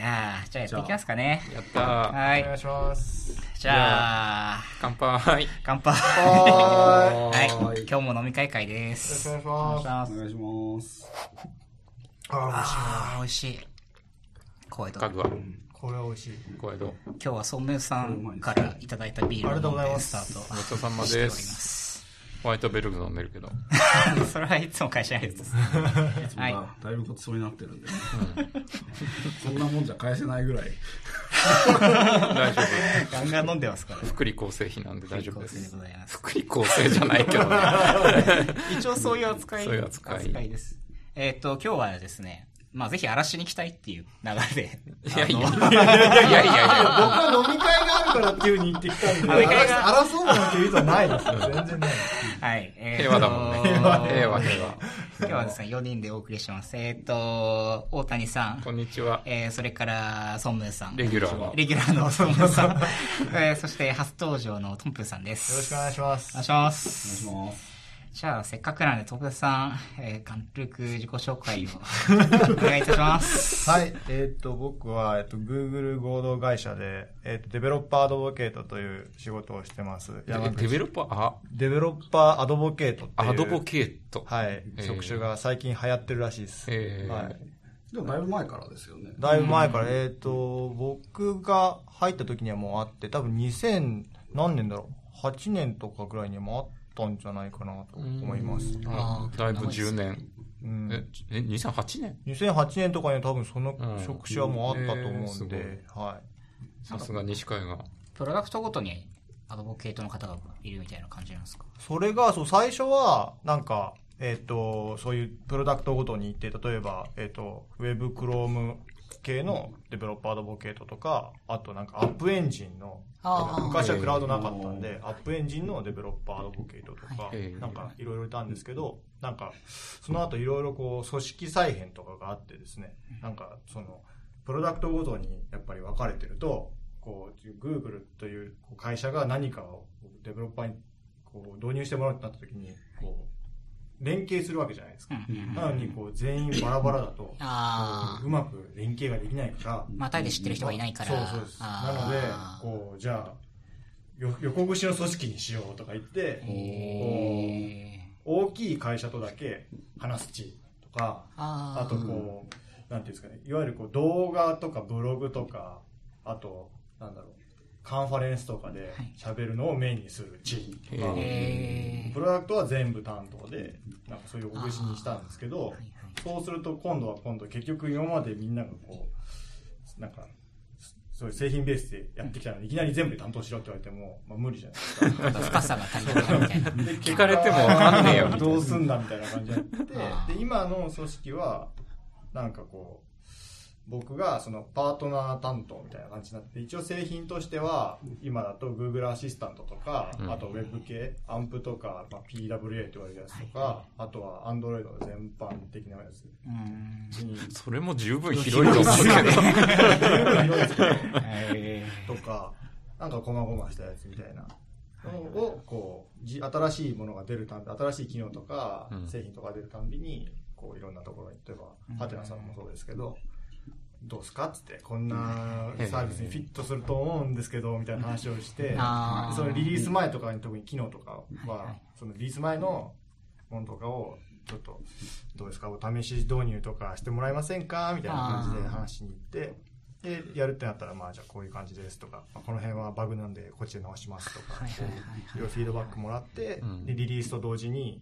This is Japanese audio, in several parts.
やーじゃあやっていきますかね。やったー。はい。お願いします。じゃあ、乾杯。乾杯。ははい。今日も飲み会会でよろしす。くお願いします。す。お願いします。あ。あー、美味しい。小江戸。今家具は、これは美味しい。小江戸。日はソンムーさんからいただいたビールを飲んありがとうございでますスタートごちそうさまで。す。ホワイトベルグ飲んでるけど。それはいつも会社のやつです。はいまあだいぶごちそうになってるんで、ね そんなもんじゃ返せないぐらい。大丈夫。ガンガン飲んでますから。福利厚生費なんで大丈夫で。す。福利厚生じゃないけどね。一応そういう扱い。そういう扱いです。えっ、と、今日はですね、まあぜひ荒らしに来たいっていう流れで。いやいや。いやいやいや。僕は飲み会があるからっていうふうに言ってきたんで、飲み会が争うなんていう意図はないですよ。全然ない。はい。えーと平和だもんね。平和、平和、平和。今日はですね、4人でお送りします。えっ、と、大谷さんこ、んにちは。えー、それから、ソンムーさん。レギュラーの。レギュラーのソンムーさん。えー、そして初登場のトンプーさんです。よろしくお願いしますお願い。しまお願いす。します。じゃあ、せっかくなんで、トンプーさん、えー、軽く自己紹介を お願いいたします。はい。えっ、と、僕は、えっ、と、Google 合同会社で、えっ、と、デベロッパーアドボケートという仕事をしてます。デベロッパー、あ、デベロッパーアドボケートっていう。アドボケート。はい。えー職種が最近流行ってるらしいです。えーはい。でもだいぶ前からですよね。だいぶ前から、えっ、と、僕が入った時にはもうあって、多分2000、何年だろう？8年とかぐらいにはもうあったんじゃないかなと思います。あだいぶ10年。うん。え、え2008年？2008年とかには多分そのうん職種はもうあったと思うんえーすで、はい。さすが西海が。プロダクトごとにアドボケートの方がいるみたいな感じなんですか？それが、そう、最初は、なんか、えっ、と、そういうプロダクトごとに行って、例えば、えっ、と、Web Chrome 系のデベロッパーアドボケートとか、あとなんかアップエンジンの、あー昔はクラウドなかったんで、アップエンジンのデベロッパーアドボケートとかはい、なんかいろいろいたんですけど、なんか、その後いろいろこう、組織再編とかがあってですね、なんか、その、プロダクトごとにやっぱり分かれてると、こう、Google という会社が何かをデベロッパーにこう導入してもらうってなった時に、こう、連携するわけじゃないですか。うんうんなのに、こう、全員バラバラだと、ううまく連携ができないから、まあ、タイで知ってる人がいないから。そうそうです。なのでこう、じゃあ、よ横串の組織にしようとか言って、大きい会社とだけ話すチームとか、あとこう、なんていうんですかね、いわゆるこう動画とかブログとか、あと、なんだろう、カンファレンスとかで喋るのをメインにするチームとか、プロダクトは全部担当で、なんかそういう横串にしたんですけどはい、はいそうすると今度は今度結局今までみんながこう、なんか、そういう製品ベースでやってきたのに、いきなり全部担当しろって言われても、まあ無理じゃないですか。深さが足りないみたいな。で聞かれてもわかんねえよどうすんだみたいな感じになって で今の組織はなんかこう僕がそのパートナー担当みたいな感じになって一応製品としては今だと Google アシスタントとか、うん。あと Web 系アンプとか、まあ、PWA と言われるやつとか、あとは Android の全般的なやつ。うん。にそれも十分広いと思うけど。十分広いですけどへとか、なんか細々したやつみたいな。のを、こう、じ新しいものが出るたんび、新しい機能とかうん、製品とか出るたんびに、こう、いろんなところに、例えば、ハテナさんもそうですけど、どうすか？っつって、こんなサービスにフィットすると思うんですけど、みたいな話をして、そのリリース前とかに特に機能とかはそのリリース前のものとかを、ちょっと、どうですか、お試し導入とかしてもらえませんか？みたいな感じで話しに行って、で、やるってなったら、まあ、じゃあこういう感じですとか、まあこの辺はバグなんでこっちで直しますとか、はいろいろフィードバックもらって、うん。で、リリースと同時に、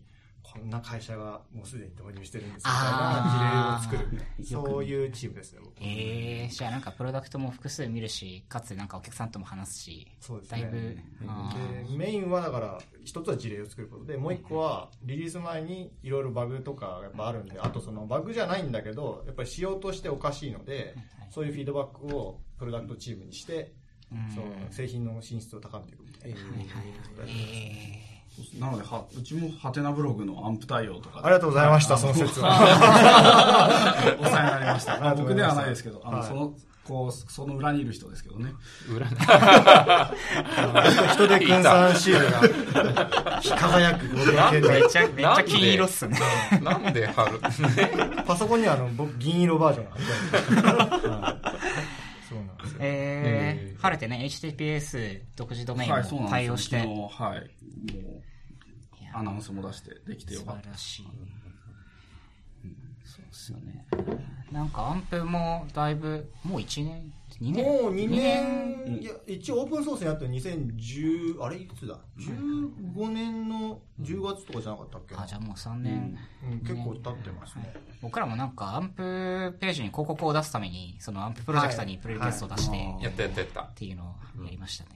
こんな会社がもうすでに導入してるんですみたいな事例を作る。そういうチームですね、僕。えー、じゃあなんかプロダクトも複数見るし、かつなんかお客さんとも話すし、そうですね。だいぶ、メインはだから一つは事例を作ることでもう一個はリリース前にいろいろバグとかやっぱあるんであとそのバグじゃないんだけどやっぱり仕様としておかしいのでそういうフィードバックをプロダクトチームにしてうん。その製品の品質を高めていくみたいな。えなのでは、うちもハテナブログのアンプ対応とかありがとうございましたその説は。お世話になりました。僕ではないですけど、あの、はい。その、こう、その裏にいる人ですけどね。裏人で訓算シールが輝くめっちゃ、めっちゃ金色っすね。なんで？貼る？パソコンにはあの僕銀色バージョンが貼ってある んです晴れてね、HTTPS 独自ドメインも。対応して、昨日はい。もう、アナウンスも出してできてよ素かった。晴らしい。そうですよね。なんかアンプもだいぶ、もう1年 ?2 年もう2二年、いや、一応オープンソースにあったの2010、あれいつだ ?15 年の10月とかじゃなかったっけ？あ、じゃあもう3年。うん、結構経ってますね。僕らもなんかアンプページに広告を出すために、そのアンププロジェクターにプレイテストを出して、はいっやったやったやった。ていうのをやりましたね。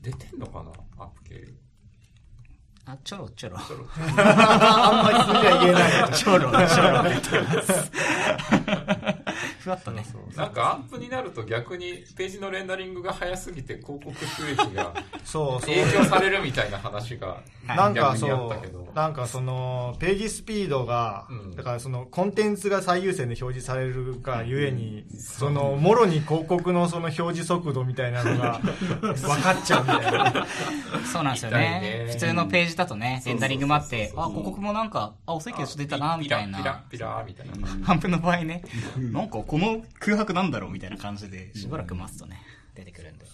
出てんのかな？アップ系。あ、ちょろちょろ。あんまり数字は言えない。ちょろちょろ出てます。ふわっとね。なんかアップになると逆にページのレンダリングが早すぎて広告収益が そうそう。影響されるみたいな話がなんかそ逆にあったけどう、なんかその、ページスピードが、うんだからその、コンテンツが最優先で表示されるがゆえに、その、もろに広告のその表示速度みたいなのが 分かっちゃうみたいな。そうなんですよねね。普通のページだとね、そうそうそうそうレンダリングもあって、あ、広告もなんか、あ、遅いけどちょっと出たな、みたいピラな。ピラピラみたいな。ハンプの場合ね、なんかこの空白なんだろうみたいな感じで、しばらく待つとね、出てくるんで。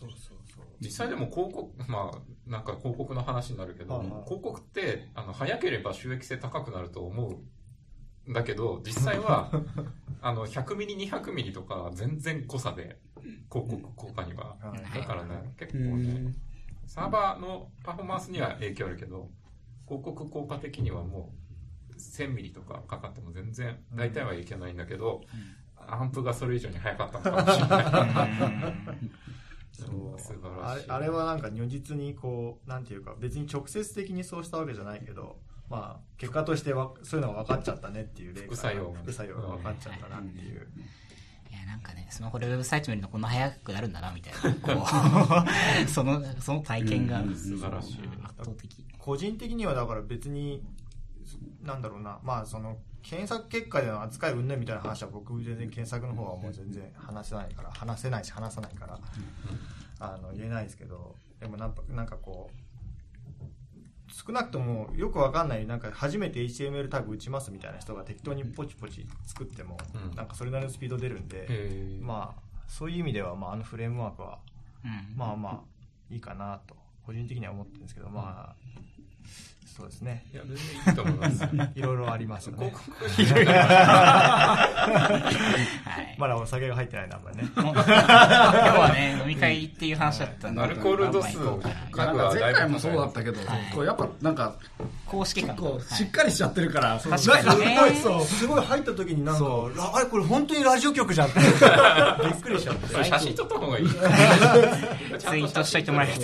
実際でも広告、まあ、なんか広告の話になるけど、はいはい。広告って、あの、早ければ収益性高くなると思う。んだけど、実際は、あの、100ミリ、200ミリとか、全然誤差で、広告効果には。はい。だからね、結構ね、サーバーのパフォーマンスには影響あるけど、広告効果的にはもう、1000ミリとかかかっても全然、大体は影響ないんだけど、アンプがそれ以上に早かったのかもしれない。そう素晴あれらしい。あれはなんか如実にこう、なんていうか、別に直接的にそうしたわけじゃないけど、まあ、結果としてわそういうのが分かっちゃったねっていう例副作用副作用が分かっちゃったなっていう。いや、なんかね、スマホでウェブサイト見るのこんな早くなるんだな、みたいな。その、その体験が、素晴らしい。圧倒的。個人的にはだから別に、なんだろうな、まあその、検索結果での扱い云々みたいな話は僕全然検索の方はもう全然話せないから、話せないし話さないから、あの、言えないですけど、でもなんかなんかこう、少なくともよくわかんない、なんか初めて HTML タグ打ちますみたいな人が適当にポチポチ作っても、うん。なんかそれなりのスピード出るんで、まあ、そういう意味では、まあ、あのフレームワークは、うん。まあまあ、いいかなと、個人的には思ってるんですけど、まあ、そうですね。いや、全然いいと思います。いろいろありますよね。まだお酒が入ってないな、あんまりね。今日はね、飲み会っていう話だったんで、アルコール度数まあまあ行こうかななんか前回もそうだったけど、こうやっぱなんか、公式しっかりしちゃってるから、すごい、すごい入った時になんか、らあれこれ本当にラジオ局じゃんって。びっくりしちゃって。写真撮った方がいい。ツイートしといてもらえると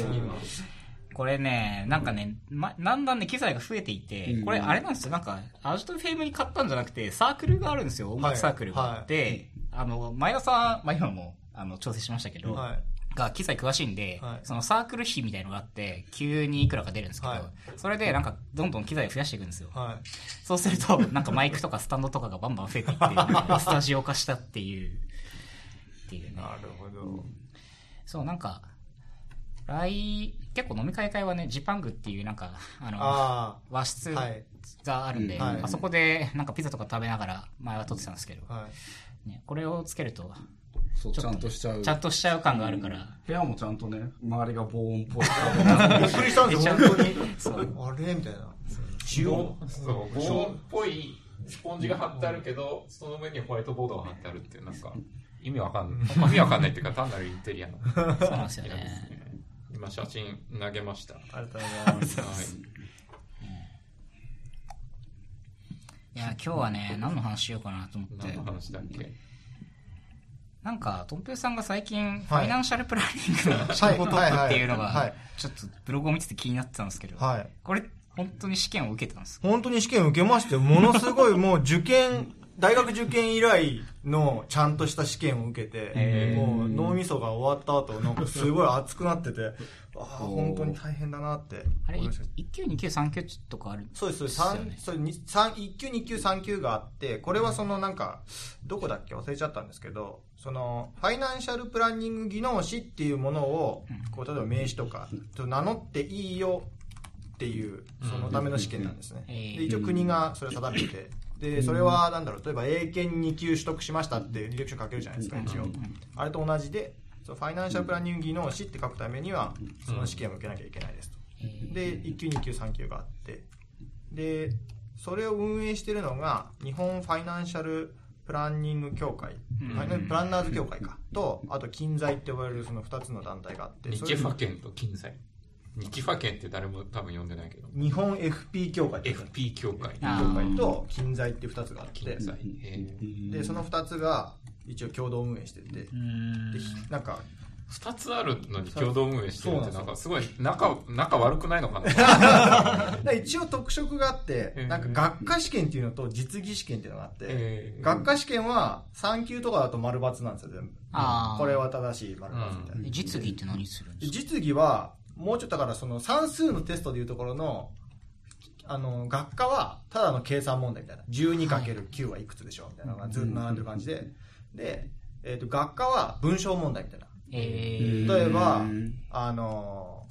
これね、なんかね、ま、だんだんね、機材が増えていて、うんこれあれなんですよ、なんか、アジトフェームに買ったんじゃなくて、サークルがあるんですよ、音楽サークルが。はいで、あの、前田さん、まあ、今も、あの、調整しましたけど、はい。が機材詳しいんで、はいそのサークル費みたいのがあって、急にいくらか出るんですけど、はいそれでなんか、どんどん機材を増やしていくんですよ。はそうすると、なんかマイクとかスタンドとかがバンバン増えていって、スタジオ化したっていう、っていうい。ね。なるほど。そう、なんか、来、結構飲み会会はね、ジパングっていうなんか、あの、あ和室。があるんで、うんはいあそこでなんかピザとか食べながら前は撮ってたんですけど、はい。ね、これをつけると、そうちゃんとしちゃう。ちゃんとしちゃう感があるから、部屋もちゃんとね、周りが防音っぽい。びっくりしたんですよ、本当に。あれ？みたいな。塩。そう、防音っぽいスポンジが貼ってあるけど、その上にホワイトボードが貼ってあるっていう、なんか、意味わかんない。意味わかんないっていうか、単なるインテリアの。そうなんですよね。ね今写真投げました。はありがとうございます。い。や、今日はね、何の話しようかなと思って。何の、話だっけ？なんか、とんぺいさんが最近、フはい。ァイナンシャルプランニングの仕事っていうのがはい。はい。はい。はい、ちょっとブログを見てて気になってたんですけど、はい。これ、本当に試験を受けたんですか？本当に試験受けましてよものすごいもう受験、大学受験以来のちゃんとした試験を受けて、もう脳みそが終わった後、なんかすごい熱くなってて、ああ、本当に大変だなって。あれ、思いました。1級、2級、3級とかあるそうです、そうです。それに三1級、2級、3級があって、これはそのなんか、どこだっけ？忘れちゃったんですけど、その、ファイナンシャルプランニング技能士っていうものを、こう、例えば名刺とか、名乗っていいよっていう、そのための試験なんですね。で、一応国がそれを定めて、で、それはなんだろう、例えば英検2級取得しましたって履歴書書けるじゃないですか、一応。あれと同じで、そのファイナンシャルプランニング技能士って書くためには、その試験を受けなきゃいけないですと。で、1級、2級、3級があって、で、それを運営してるのが、日本ファイナンシャルプランニング協会、うん。ファイナンプランナーズ協会か、と、あと、金財って呼ばれるその2つの団体があって、日それファ県と金財。日ファ県って誰も多分呼んでないけど。日本 FP 協会 FP 協会。あ協会と金財っていう2つがあって。で、その2つが一応共同運営してて、でうん。なんか、二つあるのに共同運営してるってなんかすごい仲、仲悪くないのかな？で一応特色があってえ、ーなんか学科試験っていうのと実技試験っていうのがあって、えー学科試験は3級とかだと丸×なんですよ、全部。これは正しい丸×みたいな。実技って何するんですか？実技は、もうちょっとだからその算数のテストでいうところの、あの、学科はただの計算問題みたいな。12×9 はいくつでしょうみたいなのがずっと並んでる感じで。で、えっ、と、学科は文章問題みたいな。えー、例えば、あの、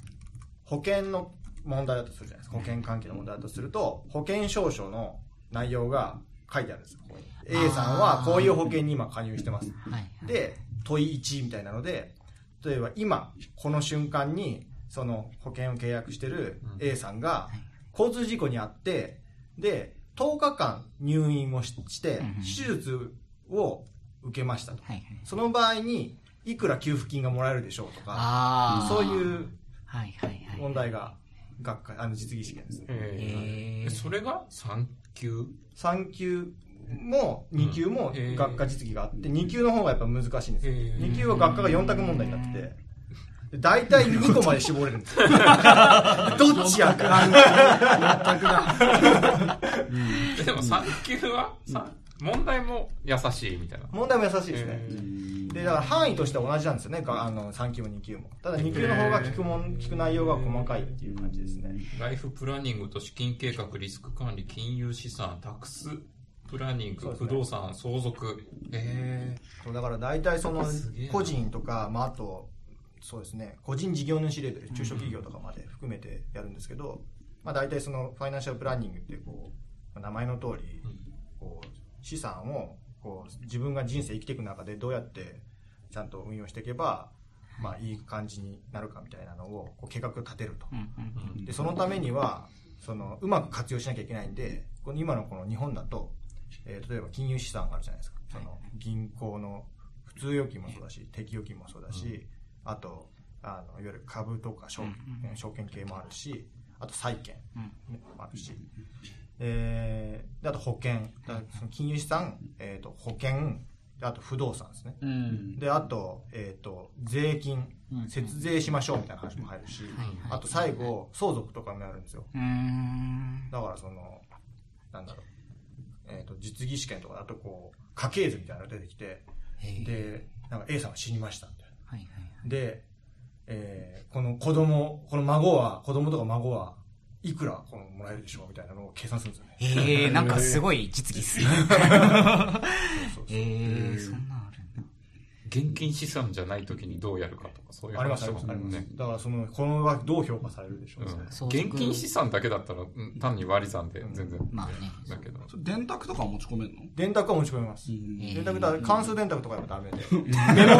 保険の問題だとするじゃないですか。保険関係の問題だとすると、保険証書の内容が書いてあるんですよ。ここに A さんはこういう保険に今加入してます。はい。で、問い1みたいなので、例えば今、この瞬間に、その保険を契約してる A さんが、交通事故にあって、で、10日間入院をしして手術を受けましたと。はいはい。その場合に、いくら給付金がもらえるでしょうとか。そういう。問題が、学科、あの、実技試験ですね。えーえーそれが？3級？3級も2級も学科実技があって、2級の方がやっぱ難しいんですよ。へー2級は学科が4択問題になってて、で大体2個まで絞れるんですよ。どっちやかえでも3級は、さ問題も優しいみたいな。問題も優しいですねえ。ーで、だから範囲としては同じなんですよね。があの、3級も2級も。ただ2級の方が聞くもん、聞く内容が細かいっていう感じですね。ライフプランニングと資金計画、リスク管理、金融資産、タックスプランニング、ね不動産、相続。えそうだから大体その個人とか、まあ、あとそうですね。個人事業主レベル中小企業とかまで含めてやるんですけど、まあ、大体そのファイナンシャルプランニングってこう名前の通りこう資産をこう自分が人生生きていく中でどうやってちゃんと運用していけば、まあ、い。い感じになるかみたいなのをこう計画を立てると。でそのためにはそのうまく活用しなきゃいけないんでこの今のこの日本だと、えー例えば金融資産があるじゃないですか。その銀行の普通預金もそうだし定期預金もそうだし、あとあのいわゆる株とか証,、うん証券系もあるしあと債券もあるし、えーであと保険。その金融資産、えー、と保険であと不動産ですね。うん。であと,、えー、と税金。うん。節税しましょうみたいな話も入るし、あと最後相続とかもやるんですよ。だからそのなんだろう、えー、と実技試験とかだとこう家系図みたいなのが出てきて。でなんか A さんが死にましたみたいなはいはい。で、えーこの子供この孫は子供とか孫はいくらこのもらえるでしょうみたいなのを計算するんですよねええー、なんかすごい実技っすね。ええー、そんなんある。現金資産じゃない時にどうやるかとか、そういうあります話あります。あります、とかもね。だからそのこのはどう評価されるでしょう？ね、うん。現金資産だけだったら、うん単に割り算で全然。まあね。だけど。電卓とかは持ち込めるの？電卓は持ち込めます、えー電卓だ関数電卓とかやっぱダメで。メモ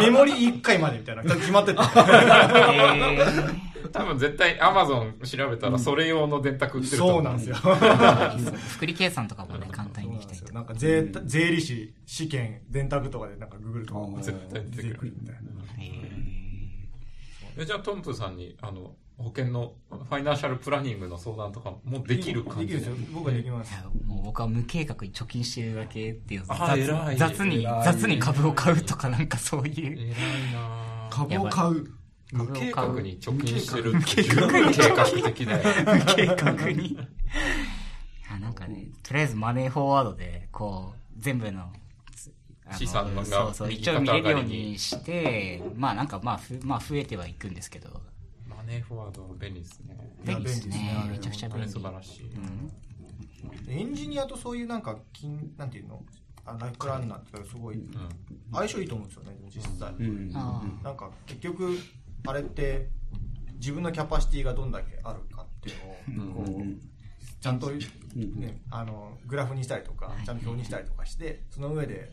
リメモリ1回までみたいな。決まってて。え多分絶対 Amazon 調べたらそれ用の電卓売ってると思そうなんですよ。ー、複利計算とかもね、簡単にできたりとか。なんか税税理士試験電卓とかでなんかググるとあー。絶対出てくるみたいな。ええじゃあトンプさんに、あの、保険のファイナンシャルプランニングの相談とかもできる感じで？きる僕はできます。もう僕は無計画に貯金してるだけっていう雑に雑に株を買うとかなんかそういう。偉いなぁ。株を買う。無計画に貯金してるって十分計画。的だよ。無計画にいやなんかねとりあえずマネーフォワードでこう全部の資産がそうそう右一応見れるようににしてまあなんかまあふ、まあ、増えてはいくんですけど。マネーフォワード便利ですね。便利ですねめちゃくちゃ便利。素晴らしい。うん。エンジニアとそういうなんか金なんていうの？あライフプランナーってすごいうん。相性いいと思うんですよね実際、うん。あなんか結局あれって自分のキャパシティがどんだけあるかっていうのをこうちゃんと、ね、あのグラフにしたりとかちゃんと表にしたりとかしてその上で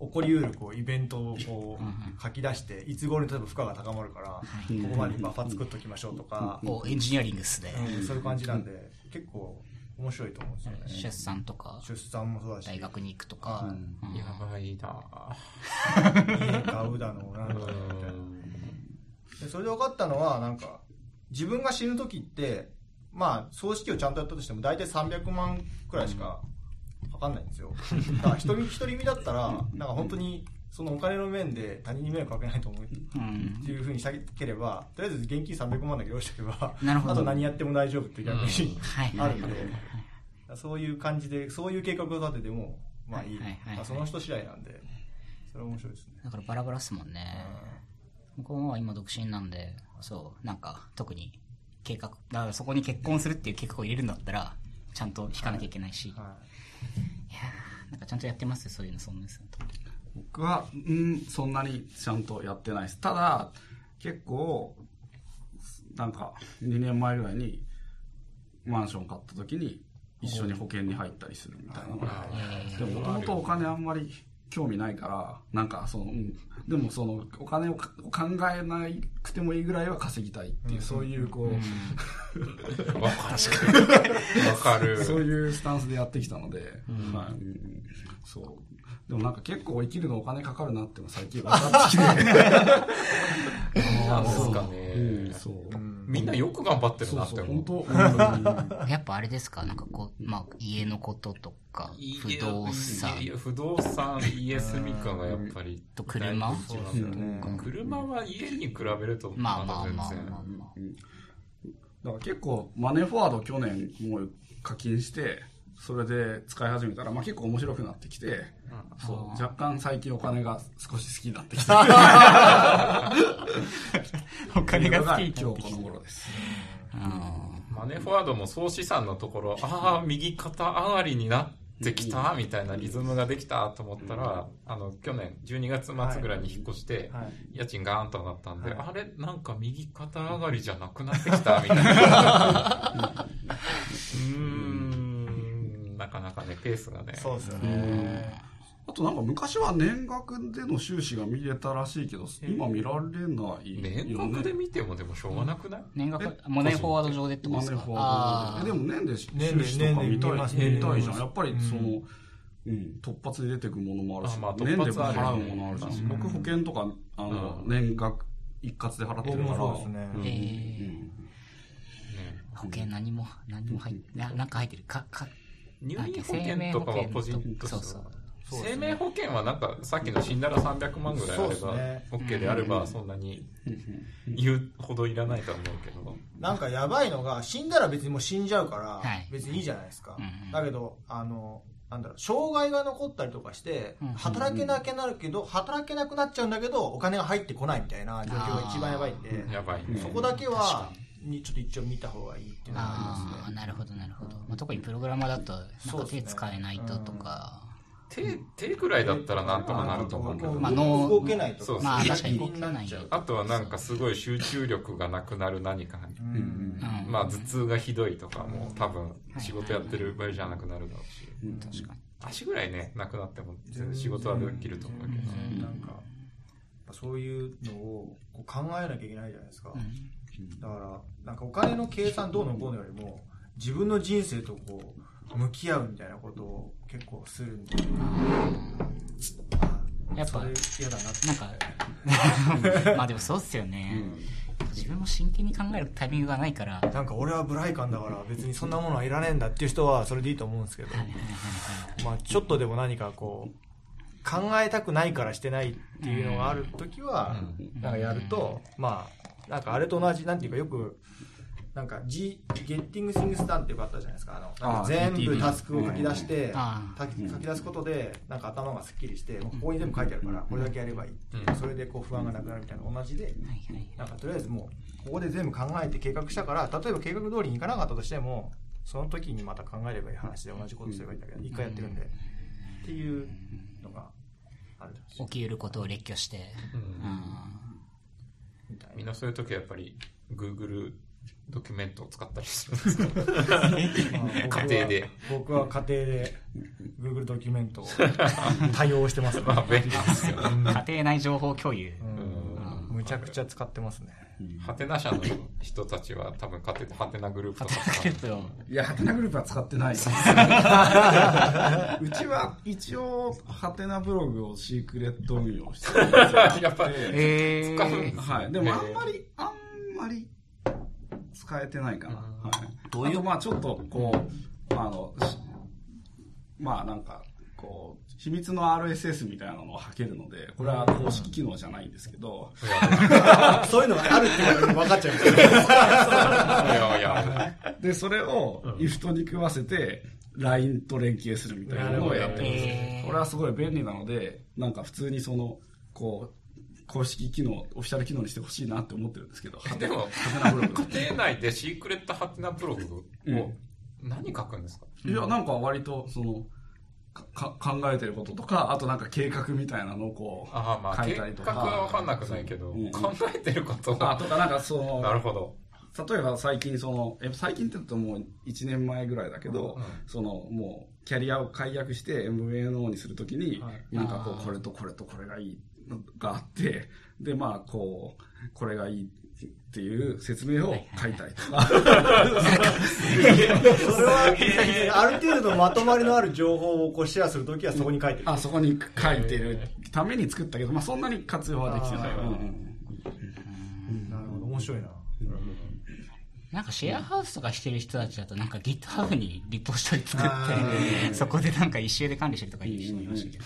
起こりうるこうイベントをこう書き出して、いつ頃に例えば負荷が高まるから、ここまでにバッファ作っときましょうとか、おエンジニアリングっすね。うんそういう感じなんで、結構面白いと思うんですよね。出産とか、出産もそうだし、大学に行くとか。はうん。やばいな家買うだの、なんだのみたいな。でそれで分かったのは、なんか、自分が死ぬ時って、まあ、葬式をちゃんとやったとしても、大体300万くらいしかかかんないんですよ。だから、一人、一人身だったら、なんか本当に、そのお金の面で他人に迷惑かけないと思うっうんていうふうにしたければ、とりあえず現金300万だけ用意しておけば、あと何やっても大丈夫って逆に、はいあるんで、そういう感じで、そういう計画を立てても、まあいい。その人次第なんで、それは面白いですね。だからバラバラっすもんね。僕は今独身なんで、そう、なんか特に計画、だからそこに結婚するっていう計画を入れるんだったら、ちゃんと引かなきゃいけないし、い、やはーなんかちゃんとやってますよ、そういうの、そんなです僕は、うん、そんなにちゃんとやってないです。ただ、結構、なんか、2年前ぐらいに、マンション買った時に、一緒に保険に入ったりするみたいなのが。でも、もともとお金あんまり興味ないから、なんか、その、うん、でもその、お金をか考えなくてもいいぐらいは稼ぎたいっていう、そういう、こう、わかる。わかる。そういうスタンスでやってきたので、はい、うんそう。でもなんか結構生きるのお金かかるなって最近分かってきて。なんですかうねん、。そう。みんなよく頑張ってるそうそう、なって思う。本。当、うんやっぱあれですか、なんかこう、まあ、家のこととか、不動産。不動産、家住みかがやっぱり。と車？大事なんだよね。車は家に比べるとまあまあまあまあ。然。まあ。だから結構マネーフォワード去年もう課金して、それで使い始めたら、まあ結構面白くなってきて、そう、若干最近お金が少し好きになってきた。お金が好きに今日この頃です。マネーフォワードも総資産のところ、ああ、右肩上がりになってきたみたいなリズムができたと思ったら、あの、去年12月末ぐらいに引っ越して、はい。家賃ガーンと上がったんで、はいあれなんか右肩上がりじゃなくなってきたみたいな。うーん、なかなかね、ペースがね。そうですよね。あとなんか昔は年額での収支が見れたらしいけど、今見られないね。額で見てもでもしょうがなくない？年額、モネフォワード上でってことですか？マネーフォワーあドで。えでも年で収支とか見たい、見たいじゃん。やっぱりうん。その、うん、突発で出てくものもあるし、あまあ年で払うものあるじゃん。うん。僕保険とか、あの、うん。年額一括で払ってるから。そうですね。ん。へね。保険何も、何も入って、ななんか入ってる。か、か、入院保険とかは個人として生命保険はなんかさっきの死んだら300万ぐらいあれば、ね。OK であればそんなに言うほどいらないとは思うけど。なんかやばいのが、死んだら別にもう死んじゃうからはい、別にいいじゃないですか。うん。だけど、あの、なんだろう、障害が残ったりとかしてうん、働けなくなるけど、働けなくなっちゃうんだけど、お金が入ってこないみたいな状況が一番やばいんで、やばいね。そこだけは、にちょっと一応見た方がいいっていうのがありますね。なるほど、なるほど。まあ、特にプログラマーだと、なん手使えないととか、手、手ぐらいだったらなんとかなると思うけど。まあ脳動けないとか、まあ確かにギリギリになっちゃうあとはなんかすごい集中力がなくなる何かに。うんうん。まあ頭痛がひどいとかも多分仕事やってる場合じゃなくなるだろうし。確かに。足ぐらいね、なくなっても全然仕事はできると思うけど。うんなんか、そういうのをこう考えなきゃいけないじゃないですか。だから、なんかお金の計算どうのこうのよりも、自分の人生とこう、向き合うみたいなことを結構するんで、やっぱ嫌だなって。なんか、まあでもそうっすよね。自分も真剣に考えるタイミングがないから、なんか俺はブライカンだから別にそんなものはいらねえんだっていう人はそれでいいと思うんですけど、まあちょっとでも何かこう、考えたくないからしてないっていうのがあるときは、なんかやると、まあ、なんかあれと同じ、なんていうかよく、なんか G、Getting Things Done っていうかあったじゃないですか。あの、なんか全部タスクを書き出して、あ書き出すことで、なんか頭がすっきりして、もうここに全部書いてあるから、これだけやればいいそれでこう不安がなくなるみたいなの同じで。なんかとりあえずもう、ここで全部考えて計画したから、例えば計画通りにいかなかったとしても、その時にまた考えればいい話で同じことすればいいんだけど、一回やってるんで、っていうのがあるんです起きうることを列挙して、うん。うんみたいみんなそういう時はやっぱり Google ドキュメントを使ったりするんですか？家庭で。僕は家庭で、Google ドキュメントを対応してますね。ま あ、便利ですよ。家庭内情報共有。うんむちゃくちゃ使ってますね。ハテナ社の人たちは多分買ってて、ハテナグループとかけど、いや、ハテナグループは使ってない。うちは一応、ハテナブログをシークレット運用してる んですよ。やっぱり、え使うんー、ですはい。でもあんまり、あんまり使えてないかな。はい。どういう？まあちょっとこう、あの、しまあなんか、こう、秘密の RSS みたいなのを吐けるので、これは公式機能じゃないんですけど、そういうのがあるっていうのが分かっちゃいましたね。いやいや、で、それを IFT に組ませて、LINE と連携するみたいなのをやってます。これはすごい便利なので、なんか普通にその、こう、公式機能、オフィシャル機能にしてほしいなって思ってるんですけど、でも、ハテナブログ。家庭内でシークレットハテナブログを何書くんですか？いや、なんか割と、その、かか考えてることとか、あとなんか計画みたいなのをこう、ああ、まあ、計書いたりと画かはわかんなくないけど、うん。考えてることあ、は、とかなんかその、なるほど。例えば最近その、え最近って言うともう1年前ぐらいだけど、うんそのもうキャリアを解約して MVNO にするときに、はい。なんかこうこれとこれとこれがいいのがあって、でまあこう、これがいいっていう説明を書いたりとか、それは、ある程度のまとまりのある情報をこうシェアするときはそこに書いてる。あそこに書いてるために作ったけど、まあそんなに活用はできてない。なるほど、面白いな。なんかシェアハウスとかしてる人たちだとなんか GitHub にリポジトリ作あって、ーそこでなんか issue で管理してるとかいう人もいましたけど。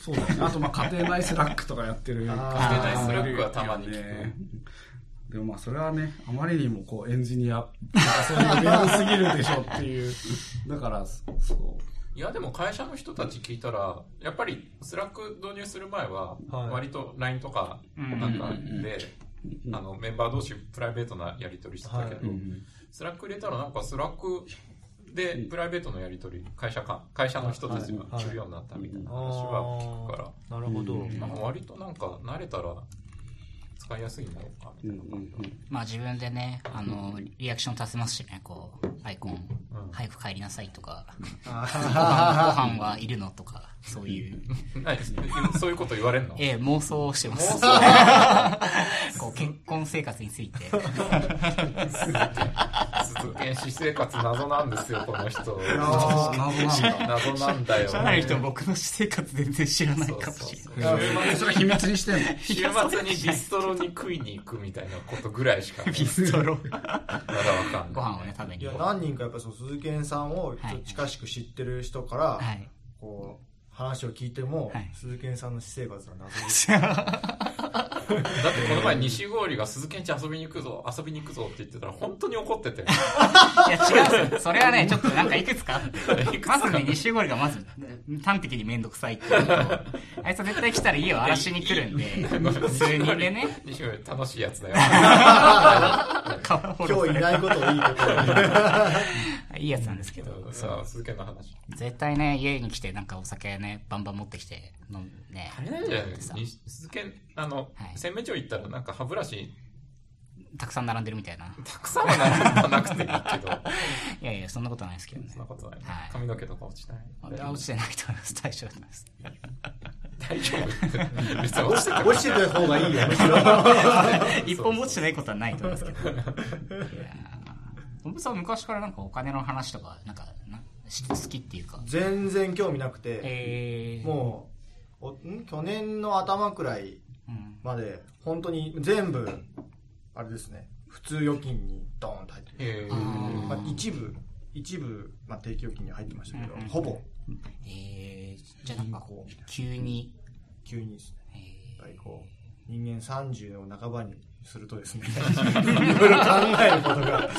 そうだね。あと、まあ、家庭内 Slack とかやってる。家庭内 Slack はたまに聞くね。でもまあ、それはね、あまりにもこう、エンジニア、そういう便利すぎるでしょっていう。だから、そう。いや、でも会社の人たち聞いたら、やっぱり Slack 導入する前は、はい。割と LINE とかなんかで、あの、メンバー同士プライベートなやり取りしてたけど、 Slack 入れたらなんか Slack でプライベートのやり取り、会社間、会社の人たちがするようになったみたいな話は聞くから、なるほど。なんか割となんか慣れたら使いやすいんだろうか、みたいな。感じは。まあ自分でね、あの、リアクション足せますしね、こう、アイコン、早く帰りなさいとか、ご飯ご飯はいるのとか、そういう、何そういうこと言われんの？ええ、妄想をしてます。こう、結婚生活について。鈴研私生活謎なんですよ、この人。謎なんだ。謎なんだよ。社内の人も僕の私生活全然知らないかもしれない。えそれ秘密にしてんの？週末にビストロに食いに行くみたいなことぐらいしか、ビストロ。まだわかんない。ご飯をね、食べにいや、。何人かやっぱそう、鈴賢さんをちょっと近しく知ってる人から、はい。こう、話を聞いても、はい鈴賢さんの私生活は謎です。だってこの前西郡が鈴研地遊びに行くぞ、遊びに行くぞって言ってたら本当に怒ってて。いや、違うんですよ。それはね、ちょっとなんかいくつか？あって。まずね、西郷がまず、端的にめんどくさいっていうあいつは絶対来たら家を荒らしに来るんで、数人でね、西郡楽しいやつだよ。今日いないことをいいことに。いいやつなんですけど、さあ、鈴研の話。絶対ね、家に来てなんかお酒ね、バンバン持ってきて飲んでね、あれなんじゃない西鈴研、あのはい、洗面所行ったらなんか歯ブラシ、たくさん並んでるみたいな。たくさんはななくていいけど、いやいや、そんなことないですけどねそん。なことないはい。髪の毛とか落ちない。あ落ちてないと思います。大丈夫です。大丈夫落ちてても落ちてた方がいいよ。一本も落ちてないことはないと思いますけど。いやー僕さん昔からなんかお金の話とか、なんか、好きっていうか。全然興味なくて、えー、もう、おん？去年の頭くらいうん。まで、本当に全部、あれですね、普通預金にドーンと入ってる。へー。あまあ、一部、一部、まあ、定期預金に入ってましたけど、うん。うんほぼ、えー、じゃあなんかこう、急に、急にですね、えやっぱりこう、人間30の半ばにするとですね、いろいろ考えることが、ー、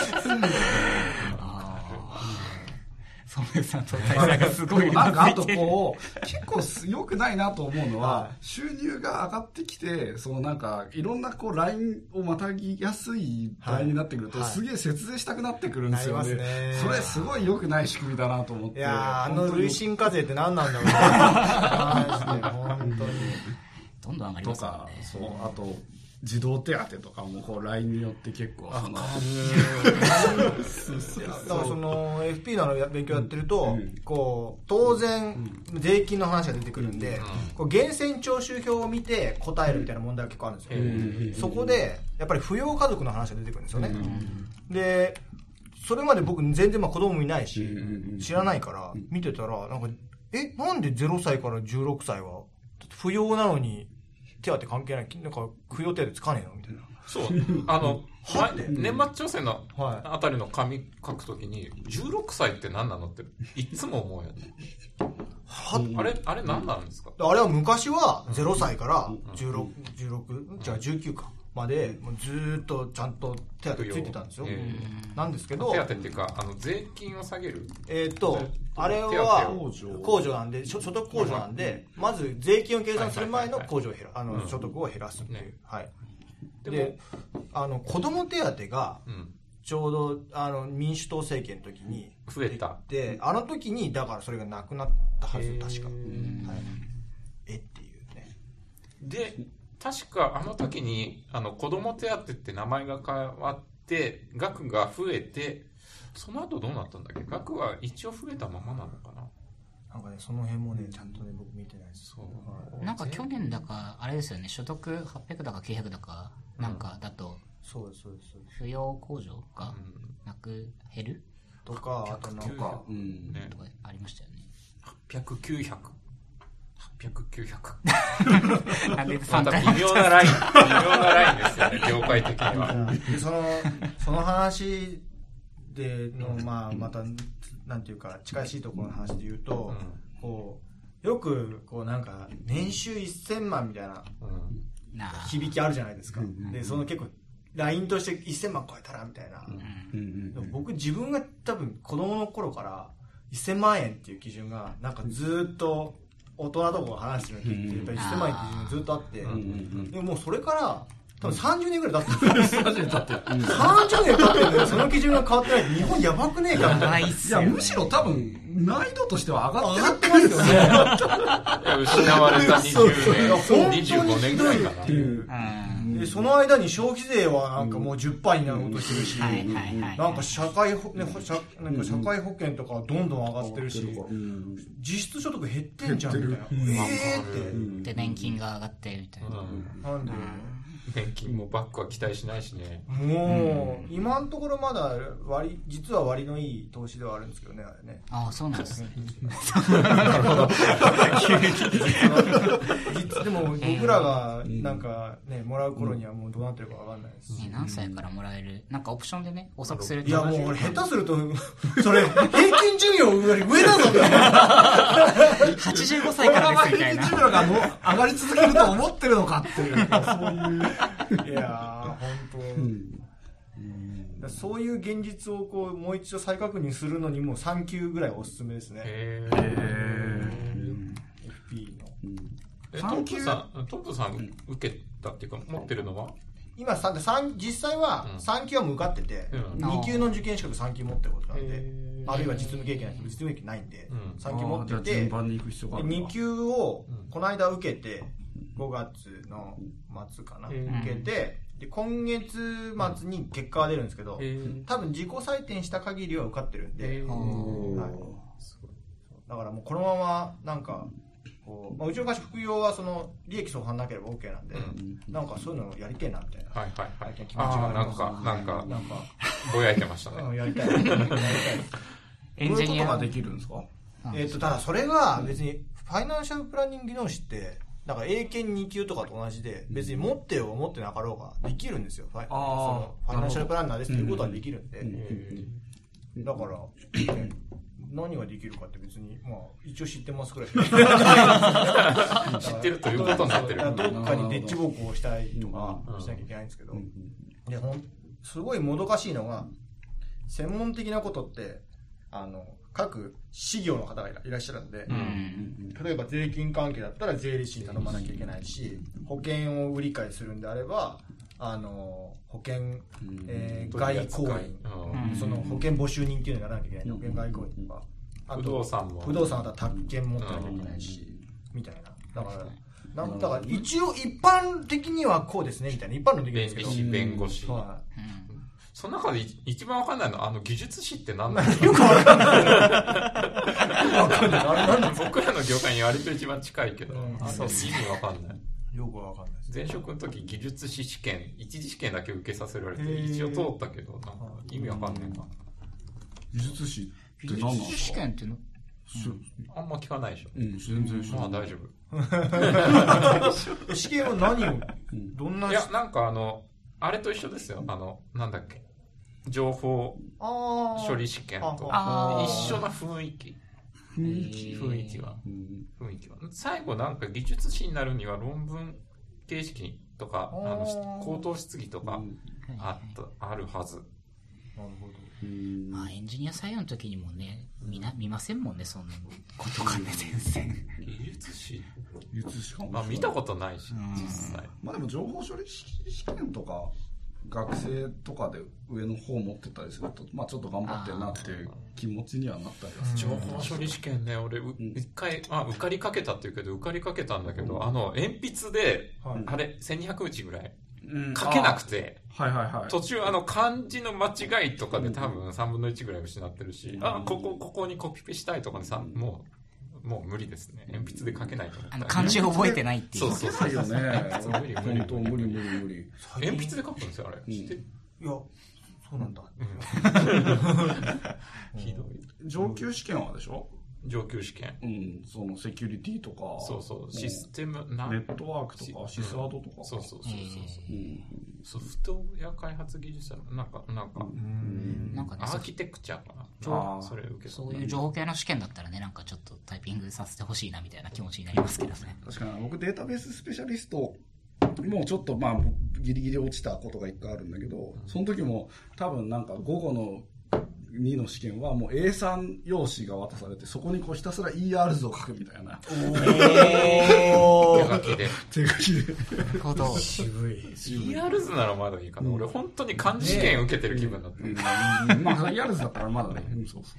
あー、ソメさんとがすごいなんかあとこう、結構す良くないなと思うのはは、収入が上がってきて、そのなんか、いろんなこう、ラインをまたぎやすいラインになってくると、はいすげえ節税したくなってくるんですよね。ねそれすごい良くない仕組みだなと思って。いやー、あの累進課税って何なんだろうな、マジで本当に。どんどん上がりとますもんかね。、そう、あと、児童手当とかもこう LINE によって結構その だからその FP の勉強やってると、うん。こう当然税金の話が出てくるんで、こう源泉徴収票を見て答えるみたいな問題が結構あるんですよ、そこでやっぱり扶養家族の話が出てくるんですよね、でそれまで僕全然まあ子供もいないし、知らないから見てたらなんかえなんで0歳から16歳は扶養なのに手当関係ない。なんか扶養手当つかねえの？みたいな。そう。あの、は？前年末調整のはい。あたりの紙書くときに、16歳って何なの？って、いつも思うよね。は？あれ、あれ何なんですか？あれは昔は0歳から16、16じゃあ19か、まで、もうずーっとちゃんと手当ついてたんですよ。えなんですけどー手、当っていうか、あの、税金を下げるえーっと、あれ手は控除なんで、所所得控除なんで、まず税金を計算する前の控除を減ら、あの、所得を減らすっていうね。はい。でで、あの、子供手当が、うん。ちょうど、あの、民主党政権の時に、増えた。で、あの時に、だからそれがなくなったはず、確か。はい。えっていうね。で、確かあの時に、あの、子供手当って名前が変わって、額が増えて、その後どうなったんだっけ？額は一応増えたままなのかな？なんかね、その辺もね、ちゃんとね、僕見てないです。そう。なんか去年だか、あれですよね、所得800だか900だか、なんかだと、そうです、そうです。そうです扶養控除がうんなく減る？とか、あとなんか、うんねとかありましたよね。800、900。800、900。なんでま3回た微妙なライン、微妙なラインですよね、業界的には。で、その、その話での、まあ、また、なんていうか、近しいところの話で言うと、こう、よく、こうなんか、年収1000万みたいな。響きあるじゃないですか。で、その結構、LINE として1000万超えたらみたいな。うん僕自分が多分子供の頃から1000万円っていう基準がなんかずーっと大人とかが話してるの聞いて、うん1000万円っていう基準がずっとあって、うんうんでももうそれから多分30年ぐらい経ってるんですよ。初めてだってうん30年経って。その基準が変わってないって日本やばくねえかみたいいっいすよね。やむしろ多分難易度としては上がってる上がってますよね。失われたそうそういや20本年、当に25年ぐらいかなって。いううん。で、その間に消費税はなんかもう10%になろうとしてるし、はいはいはい。なんか社会保、ね、ほ社なんか社会保険とかはどんどん上がってるし、うん。実質所得減ってんじゃんみたいな。減ってる。えーって。で、年金が上がってみたいな。うん。なんで、年金もバックは期待しないしね。もう、今のところまだ割、実は割のいい投資ではあるんですけどね、あれね。ああ、そうなんですね。実でも僕らがなんか ね、もらう頃にはもうどうなってるかわかんないですし。ね何歳からもらえる？なんかオプションでね、遅くすると。いやもう俺下手すると、それ平均寿命より上だぞみたいな。85歳からですみたいな。寿命がもう上がり続けると思ってるのかっていう、そういう。いやー、本当、だからそういう現実をこうもう一度再確認するのにも3級ぐらいおすすめですね。へへ FP の。え、トンプさん、トンプさん受けたっていうか、持ってるのは？今実際はうん。3級はもう受かってて、うん。2級の受験資格3級持ってることなんであるいは実務経験ない人実務経験ないんで、うん。3級持ってて順、番に行く必要があるんだ2級をうんこの間受けて、5月の末かな、受けて、で、今月末に結果が出るんですけど、へ多分自己採点した限りは受かってるんで、えー。はい。だからもうこのままなんかこう、まあ、うちの会社副業はその利益相反なければ OK なんで、うなんかそういうのをやりてえなみたいな、はいはいはい。気持ちがああなんありますかなんかなんか、ぼやいてましたうんねやりたい。やりたい。エンジニア。どういうことができるんですか？えっとただそれが別にファイナンシャルプランニング技能士ってなんか英検2級とかと同じで別に持ってようが持ってなかろうができるんですよ。ファイそのファイナンシャルプランナーですっていうことはできるんで、だから、ね何ができるかって別に、まあ、一応知ってますくらい。知ってるということになってる。どっかにデッチ奉公をしたいとかうん。しなきゃいけないんですけど、でほんすごいもどかしいのが、専門的なことって、あの、各事業の方がいらっしゃるんで、うん。例えば税金関係だったら税理士に頼まなきゃいけないし、保険を売り買いするんであれば、あの、保険、えー外交員、うん。その保険募集人っていうのをやらなきゃいけない、保険外交員とか、あ不と動産も。不動産だったら宅建持ってなきゃいけないし、みたいな。だから、なんだから一応一般的にはこうですねみたいな。一般論できるんですけど。弁理士、弁護士。はその中でい一番わかんないのは、あの、技術士って何なんですかい、よくわかんないわかんないあれなんだ僕らの業界に割と一番近いけど、うんあの意味わかんない。よくわかんない前職の時技術士試験、一次試験だけ受けさせられて、一応通ったけど、なんか意味わかんないな。技術士って技術士何なんですか試験っていうのあんま聞かないでしょ。うん、全然知らない。まあ大丈夫。試験は何をどんないや、なんかあの、あれと一緒ですよ。あの、なんだっけ。情報処理試験と一緒な雰囲気。雰囲気。雰囲気は。うん雰囲気は。最後なんか技術士になるには論文形式とか、あの口頭質疑とかあった、あるはず。なるほどうんまあエンジニア採用の時にもね、見な、見ませんもんね、そんなことかね、全然。技術士技術士まあ見たことないし、うん実際。まあでも情報処理試験とか学生とかで上の方持ってたりするとまあちょっと頑張ってるなっていう気持ちにはなったりはする。情報処理試験ね、俺、う一回、まあ、受かりかけたっていうけど、受かりかけたんだけど、あの、鉛筆で、はい。あれ、1200打ちぐらい、うん。書けなくて、はいはいはい。途中、あの、漢字の間違いとかで多分3分の1ぐらい失ってるし、あ、ここ、ここにコピペしたいとかでさ、もう、もう無理ですね。鉛筆で書けないと思あの、漢字覚えてないっていう。そうそう書けないよね。無理無理本当無理無理無理。鉛筆で書くんですよ、あれ。いやそうなんだ。ひどい。上級試験はでしょ？上級試験。うん。そのセキュリティとかそうそう、システム、な。ネットワークとかシスワードとか。そうそうそうそうそう。うん。ソフトウェア開発技術者の、なんか、なんか、なんかね、アそーキテクチャーかな。それ受けた。そういう情報系の試験だったらね、なんかちょっとタイピングさせてほしいなみたいな気持ちになりますけどね。確かに。僕データベーススペシャリストもうちょっとまあギリギリ落ちたことが一回あるんだけどその時も多分なんか午後の2の試験はもう A3 用紙が渡されてそこにこうひたすら ER 図を書くみたいなお手書きで。手書きでなるほど。渋い ER 図ならまだいいかな。俺本当に漢字試験受けてる気分だった。うんまあ ER 図だったらまだねうんそうそ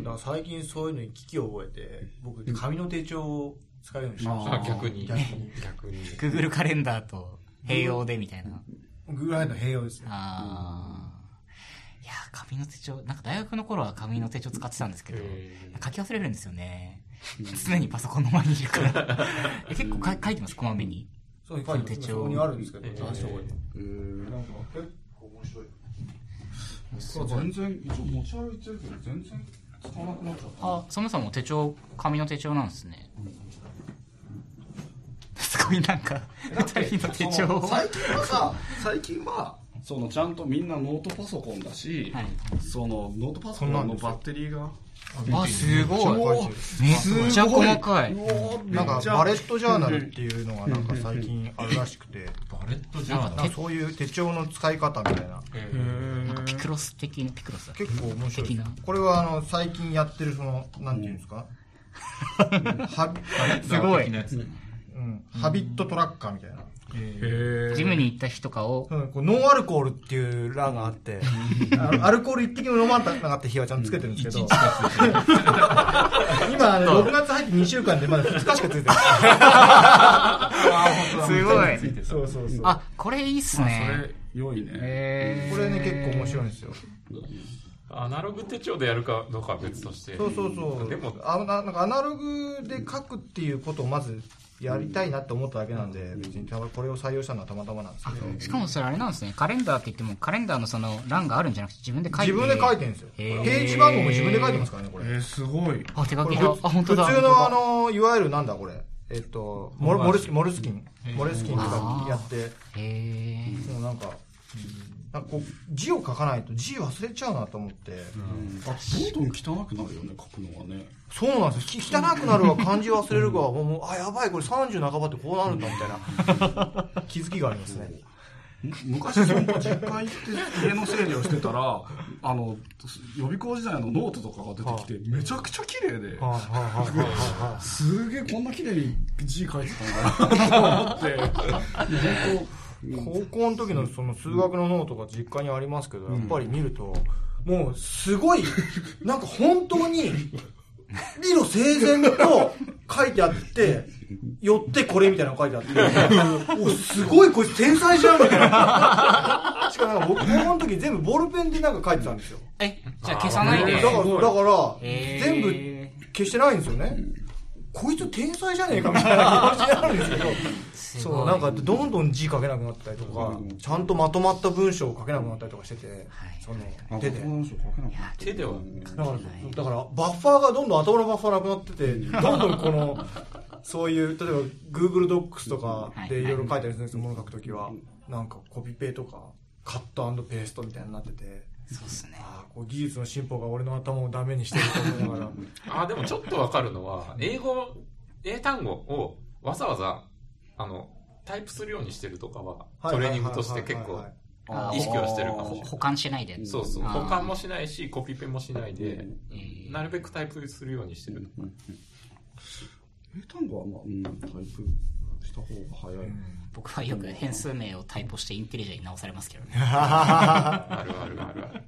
うだから最近そういうのに危機を覚えて僕紙の手帳を使うようにしましああ逆に。逆に逆に。Google カレンダーと併用でみたいな。た Google ハイの併用ですねあー。いやー、紙の手帳、なんか大学の頃は紙の手帳使ってたんですけど、へ書き忘れるんですよね。常にパソコンの前にいるから。え結構か書いてます、こまめに。そう書いてます。手帳。そこにあるんですけどえー。なんか結構面白い。全然一応持ち歩いてるけど全然使わなくなっちゃった。あ、そもそも手帳、紙の手帳なんですね。すごいなんか、二人の手帳最近はさ最近はそのちゃんとみんなノートパソコンだし、はい。そのノートパソコンのバッテリーが。あ、すごい。めっちゃ細かい。なんかバレットジャーナルっていうのがなんか最近あるらしくて。バレットジャーナなんかそういう手帳の使い方みたいな。ル。なんかピクロス的な、ピクロスだ。結構面白い。これはあの最近やってるそのなんていうんですか？はすごい。うんハビットトラッカーみたいなジムに行った日とかを、うんこうノンアルコールっていう欄があって、アルコール一滴も飲まなかった日はちゃんとつけてるんですけど、今、あの6月入って2週間でまだ2日しかついてない。すごい。そうそうそう。あ、これいいっすそね。れ良いね、へこれね、結構面白いんですよ。アナログ手帳でやるかどうかは別として。そうそうそう。でも、あななんかアナログで書くっていうことをまずやりたいなって思っただけなんで、別にただこれを採用したのはたまたまなんですけど、しかもそれあれなんですね。カレンダーって言っても、カレンダーのその欄があるんじゃなくて自分で書いて自分で書いてるんですよ。ペへー。ージ番号も自分で書いてますからね、これ。えー、すごい。あ、手書これきが。あ、本当だ。普通のあ本の、いわゆるなんだこれ。えっと、モルモルスキン、モルスキン、モルスキン。とかやって、もうなんか、なんかこう、字を書かないと字忘れちゃうなと思って、あどんどん汚くなるよね書くのはね。そうなんですよ。き汚くなるわ、漢字忘れるわ、もう、あ、やばい、これ30半ばってこうなるんだ、みたいな、気づきがありますね。む昔その実家行って家の整理をしてたらあの予備校時代のノートとかが出てきてめちゃくちゃ綺麗ですげえこんな綺麗に字書いてたんだなと思って。本高校の時のその数学のノートが実家にありますけど、やっぱり見ると、もうすごい、なんか本当に、理路整然と書いてあって、よってこれみたいなの書いてあって、おすごいこいつ天才じゃんみたいな。しかもなんか僕、高校の時全部ボールペンでなんか書いてたんですよ。え、じゃあ消さないで。だから、だから、えー全部消してないんですよね。こいつ天才じゃねえかみたいな気持ちになるんですけど、そう、なんかどんどん字書けなくなったりとか、ちゃんとまとまった文章を書けなくなったりとかしてて、はい。そのあ手で。手ではだから、だからバッファーがどんどん頭のバッファーなくなってて、どんどんこの、そういう、例えば Google Docs とかでいろいろ書いたりするんですよ、物書くときは。なんかコピペとか、カットペーストみたいになってて、そうっすね。ああ、こう技術の進歩が俺の頭をダメにしてると思いながら。あ、でもちょっとわかるのは、英語、英単語をわざわざ、あの、タイプするようにしてるとかは、トレーニングとして結構、意識はしてるかもしれない。ほ保管しないで。そうそう、保管もしないし、コピペもしないで、えーなるべくタイプするようにしてる。英単語はまあ、うん、タイプした方が早い。僕はよく変数名をタイプしてインテリジェに直されますけどね。あるあるあるある。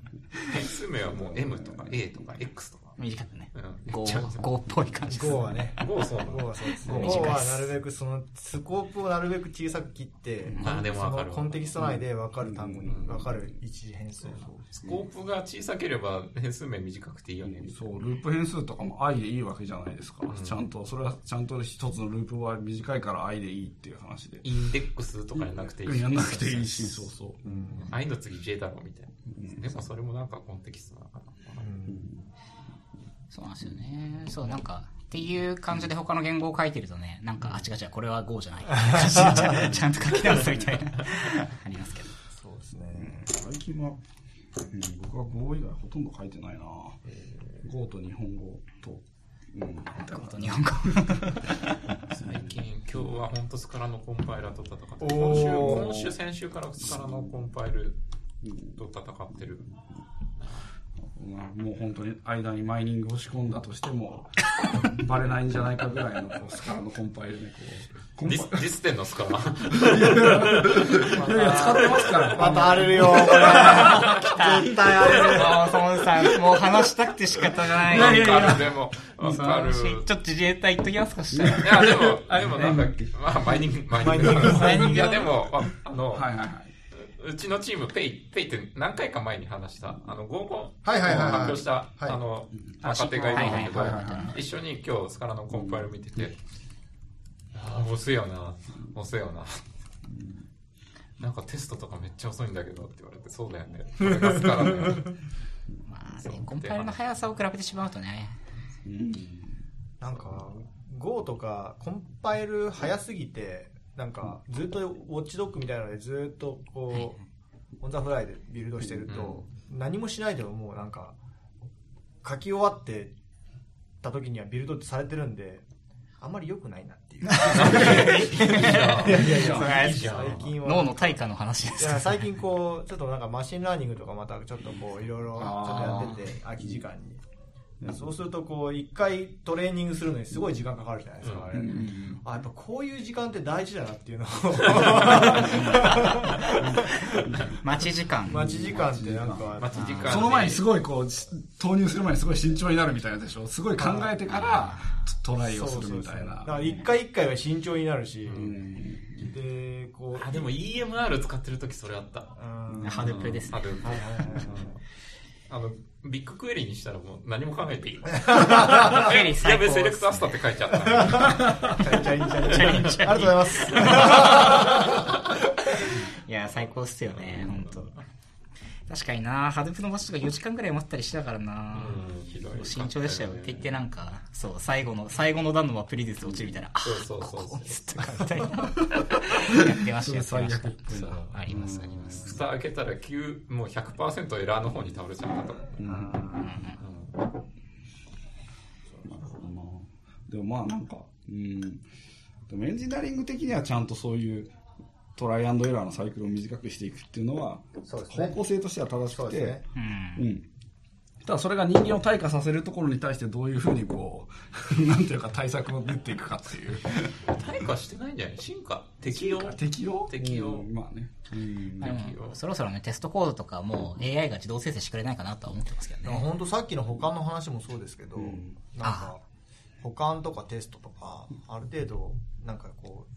変数名はもう M とか A とか X とか。短くね。うん。5、5っぽい感じです。5はね。5そうな5のはそうですね。短い5はなるべくその、スコープをなるべく小さく切って、あでもわかるそのコンテキスト内で分かる単語に分かる一次変数。スコープが小さければ変数名短くていいよね。そう、ループ変数とかも i でいいわけじゃないですか。ちゃんと、それはちゃんと一つのループは短いから i でいいっていう話で。インデックスとかやんなくていいし。やんなくていいし、そうそう。I の次 J だろうみたいな。でもそれもなんかコンテキストだから。そうなんですよね。そう、なんか、っていう感じで他の言語を書いてるとね、なんか、あ、違う違う、これは Go じゃない。ちゃんちゃんと書き直すみたいな、ありますけど。そうですね。最近は、うん、僕は Go 以外ほとんど書いてないな Go と日本語と、うん。あと日本語。最近、今日は本当スカラのコンパイラーと戦って、今週、今週、先週からスカラのコンパイルと戦ってる。まあ、もう本当に間にマイニングを仕込んだとしても、バレないんじゃないかぐらいのこうスカラのコンパイルでこう、ディスディステンのスカラ。いやいや、使ってますから。また荒れるよ、これ。絶対荒れる。ああ、そのさん、もう話したくて仕方がない。わかる、でも、わかる。ちょっと自衛隊言っときますか、したら。いや、でも、あ、でもなんだっけ、まあ、マイニング、マイニング。マイニングいや、でも、ああの、はいはいはい。うちのチーム、ペイ、ペイって何回か前に話した、あの、合コンはいはいはいはい発表した、はいあの、あ若手がいるんだけどはいはいはいは、一緒に今日スカラのコンパイル見てて、ああ、遅いよな、遅いよな。なんかテストとかめっちゃ遅いんだけどって言われて、そうだよね。これがスカラだよ。まあ、ね、コンパイルの速さを比べてしまうとね。なんか、Go とか、コンパイル早すぎて、なんか、ずっとウォッチドッグみたいなので、ずっとこう、オンザフライでビルドしてると、何もしないでももうなんか、書き終わってた時にはビルドってされてるんで、あんまり良くないなっていう。最近は。脳の退化の話です最近こう、ちょっとなんか machine learning とかまたちょっとこう、いろいろちょっとやってて、空き時間に。そうするとこう、一回トレーニングするのにすごい時間かかるじゃないですか、あれ。あ、やっぱこういう時間って大事だなっていうのを。待ち時間。待ち時間ってなんか、待ち時間その前にすごいこう、し投入する前にすごい慎重になるみたいなでしょすごい考えてからトライをするみたいな。だから一回一回は慎重になるし、うんで、こう、あ、でも EMR 使ってる時それあった。うんハードプレですね。ある。はいはいはいはいあの、ビッグクエリにしたらもう何も考えていい。クエリやべ、最高セレクトアスタって書いちゃった。チャリチャリチャリチャリ。ありがとうございます。いや、最高っすよね、本当確かにな、ハドプの場所とか4時間ぐらい待ったりしてたからな。うんひどい慎重でしたよ。って言ってなんか、そう、最後の、最後の段のはプリデス落ちるみたいな。あそうそうそうそうここつってみたいな。やってました、やってました。最悪あります、あります。蓋開けたら9、もう100%エラーの方に倒れちゃったと。なるほどな。でもまあなんか、うん。でもエンジニアリング的にはちゃんとそういうトライアンドエラーのサイクルを短くしていくっていうのは、そうですね。方向性としては正しくて、そうん。うん。ただそれが人間を退化させるところに対してどういうふうにこう、なんていうか対策を打っていくかっていう。退化してないんじゃない？進化？適応？適用適用うんまあね。うん。そろそろね、テストコードとかもう AI が自動生成してくれないかなとは思ってますけどね。本当さっきの他の話もそうですけど、なんか、保管とかテストとか、ある程度、なんかこう、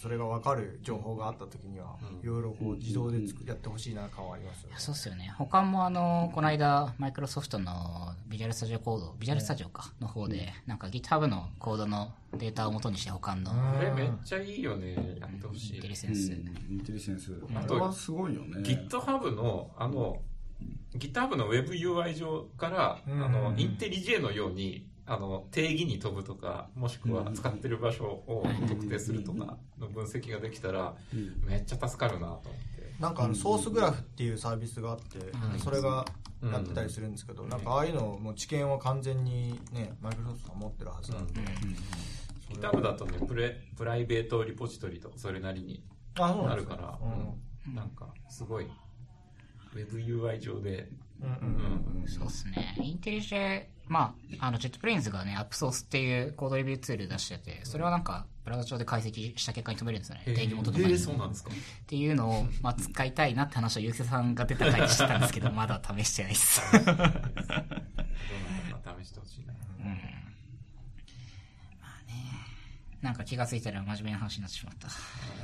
それが分かる情報があった時には、いろいろこう自動でやってほしいな感はありますよね。そうっすよね。他もあの、この間、マイクロソフトのビジュアルスタジオコード、ビジュアルスタジオか、の方で、なんか GitHub のコードのデータを元にして保管のあれめっちゃいいよね。やってほしい。インテリセンス。インテリセンス。あれはすごいよね。GitHub の、あの、GitHub の WebUI 上から、うんあの、インテリジェのように、あの、定義に飛ぶとか、もしくは使ってる場所を特定するとかの分析ができたら、うん。めっちゃ助かるなと思って。なんかあのソースグラフっていうサービスがあって、うんそれがやってたりするんですけど、なんかああいうのもう知見は完全にね、マイクロソフトが持ってるはずなんで、GitHub だとねプレ、プライベートリポジトリとかそれなりにあ、そうなるから、うん。なんか、すごい、WebUI 上で、うんうんうん。そうですね。インテリジェ、まあ、あの、JetBrains がね、アップソースっていうコードレビューツール出してて、それはなんか、ブラウザ上で解析した結果に止めるんですよね。定義元とかに。えーそうなんですかっていうのを、まあ、使いたいなって話をゆうせさんが出た回で知ったんですけど、まだ試してないです。どうなのかな試してほしいな。なんか気がついたら真面目な話になってしまった。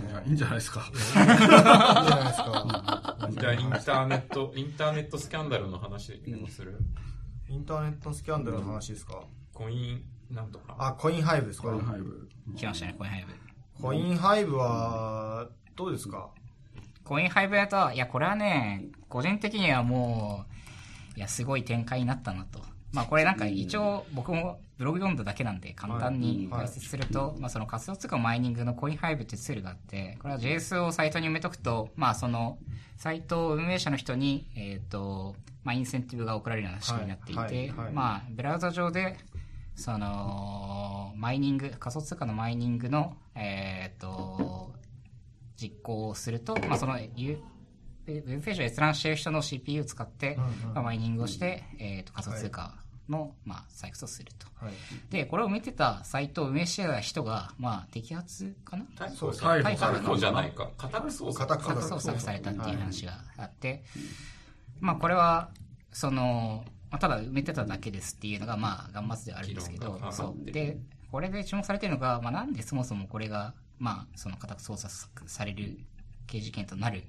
いやいいんじゃないですか。いいじゃないですか。じゃあ、インターネット、インターネットスキャンダルの話でもする、インターネットスキャンダルの話ですか？コイン、なんとか。あ、コインハイブですか？コインハイブ。来ましたね、コインハイブ。コインハイブは、どうですか？コインハイブだと、いや、これはね、個人的にはもう、いや、すごい展開になったなと。まあこれなんか一応僕もブログ読んだだけなんで簡単に解説すると、まあその仮想通貨マイニングのコインハイブっていうツールがあって、これは JS をサイトに埋めとくと、まあその、サイト運営者の人に、えっ、と、まあインセンティブが送られるような仕組みになっていて、はい。はい。はい。まあブラウザ上で、その、マイニング、仮想通貨のマイニングの、えっ、と、実行をすると、まあ、その、ゆウェブページを閲覧している人の CPU を使って、まあ、マイニングをして、えー、と仮想通貨の、まあ、採掘をすると。はい。で、これを見てたサイトを運営してた人が、まあ、摘発かな？逮捕そうです逮じゃないか。家宅捜索。家宅捜索されたっていう話があって、まあ、これは、その、まあ、ただ埋めてただけですっていうのが、まあ、頑末ではあるんですけどそう。で、これで注目されてるのが、まあ、なんでそもそもこれが、まあ、その家宅捜索される刑事件となる、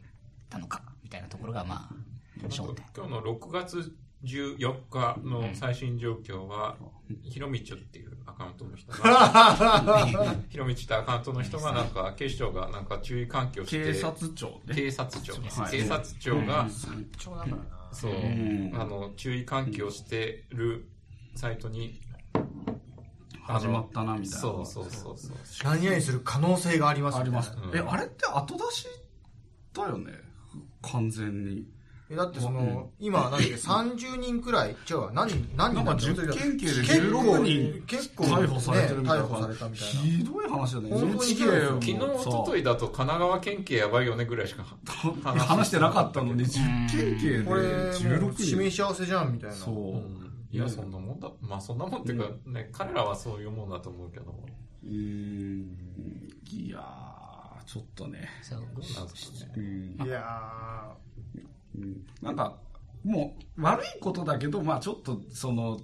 たのか、みたいなところが、まあ、焦点。今日の6月14日の最新状況は、ひろみちゅっていうアカウントの人が、ひろみちゅってアカウントの人がなんか、警視庁がなんか注意喚起をして、警察庁ね。警察庁、はい警察庁が。そう、んあの、注意喚起をしてるサイトに、始まったな、みたいな。そうそうそうそう。何々する可能性がありますあります。うんえ、あれって後出しだよね？完全に。えだってその、今、なんだっけ、30人くらい、違うわ、何人、何人なんかだっけ10件刑で結構16人結構、逮捕されてるみたいなね逮捕されたみたいな。ひどい話だね。本当に昨日、一昨日だと神奈川県警やばいよねぐらいしかさ話してなかったのに、10件刑でこれ、もう16人。示し合わせじゃん、みたいな。そう。うんいや、そんなもんだ。まあ、そんなもんっていうか、ね、彼らはそういうもんだと思うけど、うーん。いやー、ちょっとね。そう。なんですかうね。ん。いやうんなんか、もう、悪いことだけど、まあちょっと、その、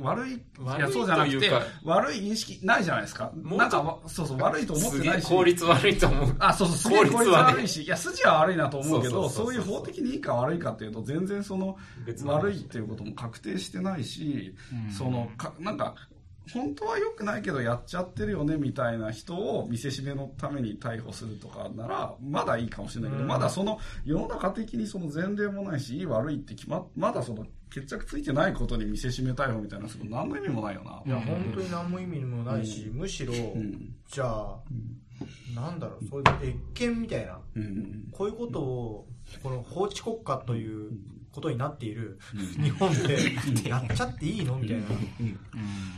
悪い、いや、悪いそうじゃなくて悪い認識ないじゃないですか？なんかわ、そうそう、悪いと思ってないし。え効率悪いと思う。あ、そうそう、すげえ効率悪いし、いや、筋は悪いなと思うけど、そういう法的にいいか悪いかっていうと、全然その、悪いっていうことも確定してないし、うんその、か、なんか、本当は良くないけどやっちゃってるよねみたいな人を見せしめのために逮捕するとかならまだいいかもしれないけど、うん。まだその世の中的にその前例もないしいい悪いって決まっまだその決着ついてないことに見せしめ逮捕みたいなその何の意味もないよな。ーいや、本当に何も意味もないし、むしろ、うん。じゃあ、なんだろう、そういう越権みたいな、うん。こういうことを、この法治国家ということになっている日本で、やっちゃっていいの？みたいな。うん、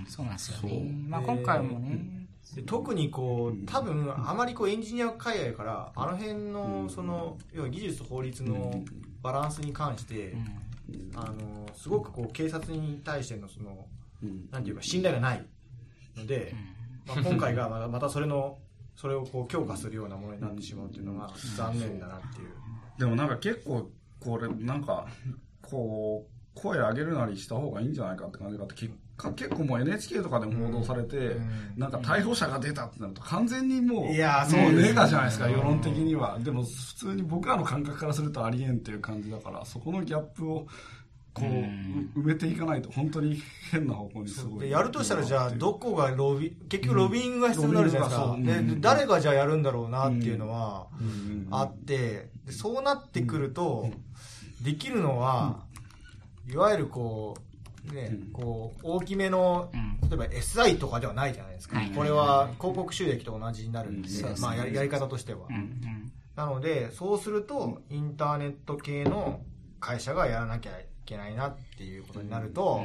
そうなん。ですよね。まあ今回もね、で特にこう、多分、あまりこうエンジニア海外から、あの辺の、その、要は技術と法律のバランスに関してう、ん。あの、すごくこう、警察に対してのその、うん。なん。ていうか、信頼がないので、まあ、今回がまたまたそれの、それをこう強化するようなものになってしまうっていうのが残念だなっていう。でもなん。か結構これなんかこ声上げるなりした方がいいんじゃないかって感じがあって、結果結構もう NHK とかでも報道されて、うん。なんか逮捕者が出たってなると完全にもう、いやそううですネガじゃないですか、うん世論的には。でも普通に僕らの感覚からするとありえんっていう感じだから、そこのギャップを、こう、うん。埋めていかないと本当に変な方向にすごい。でやるとしたらじゃあどこがロビ結局ロビーングが必要になるじゃないですか、う。んでうん。誰がじゃあやるんだろうなっていうのはあってでそうなってくるとできるのは、いわゆるこうね、うん。こう大きめのうん。例えば SI とかではないじゃないですか、はい。これは広告収益と同じになるんで、うんまあ、やりやり方としては、なのでそうするとインターネット系の会社がやらなきゃいけないなっていうことになると、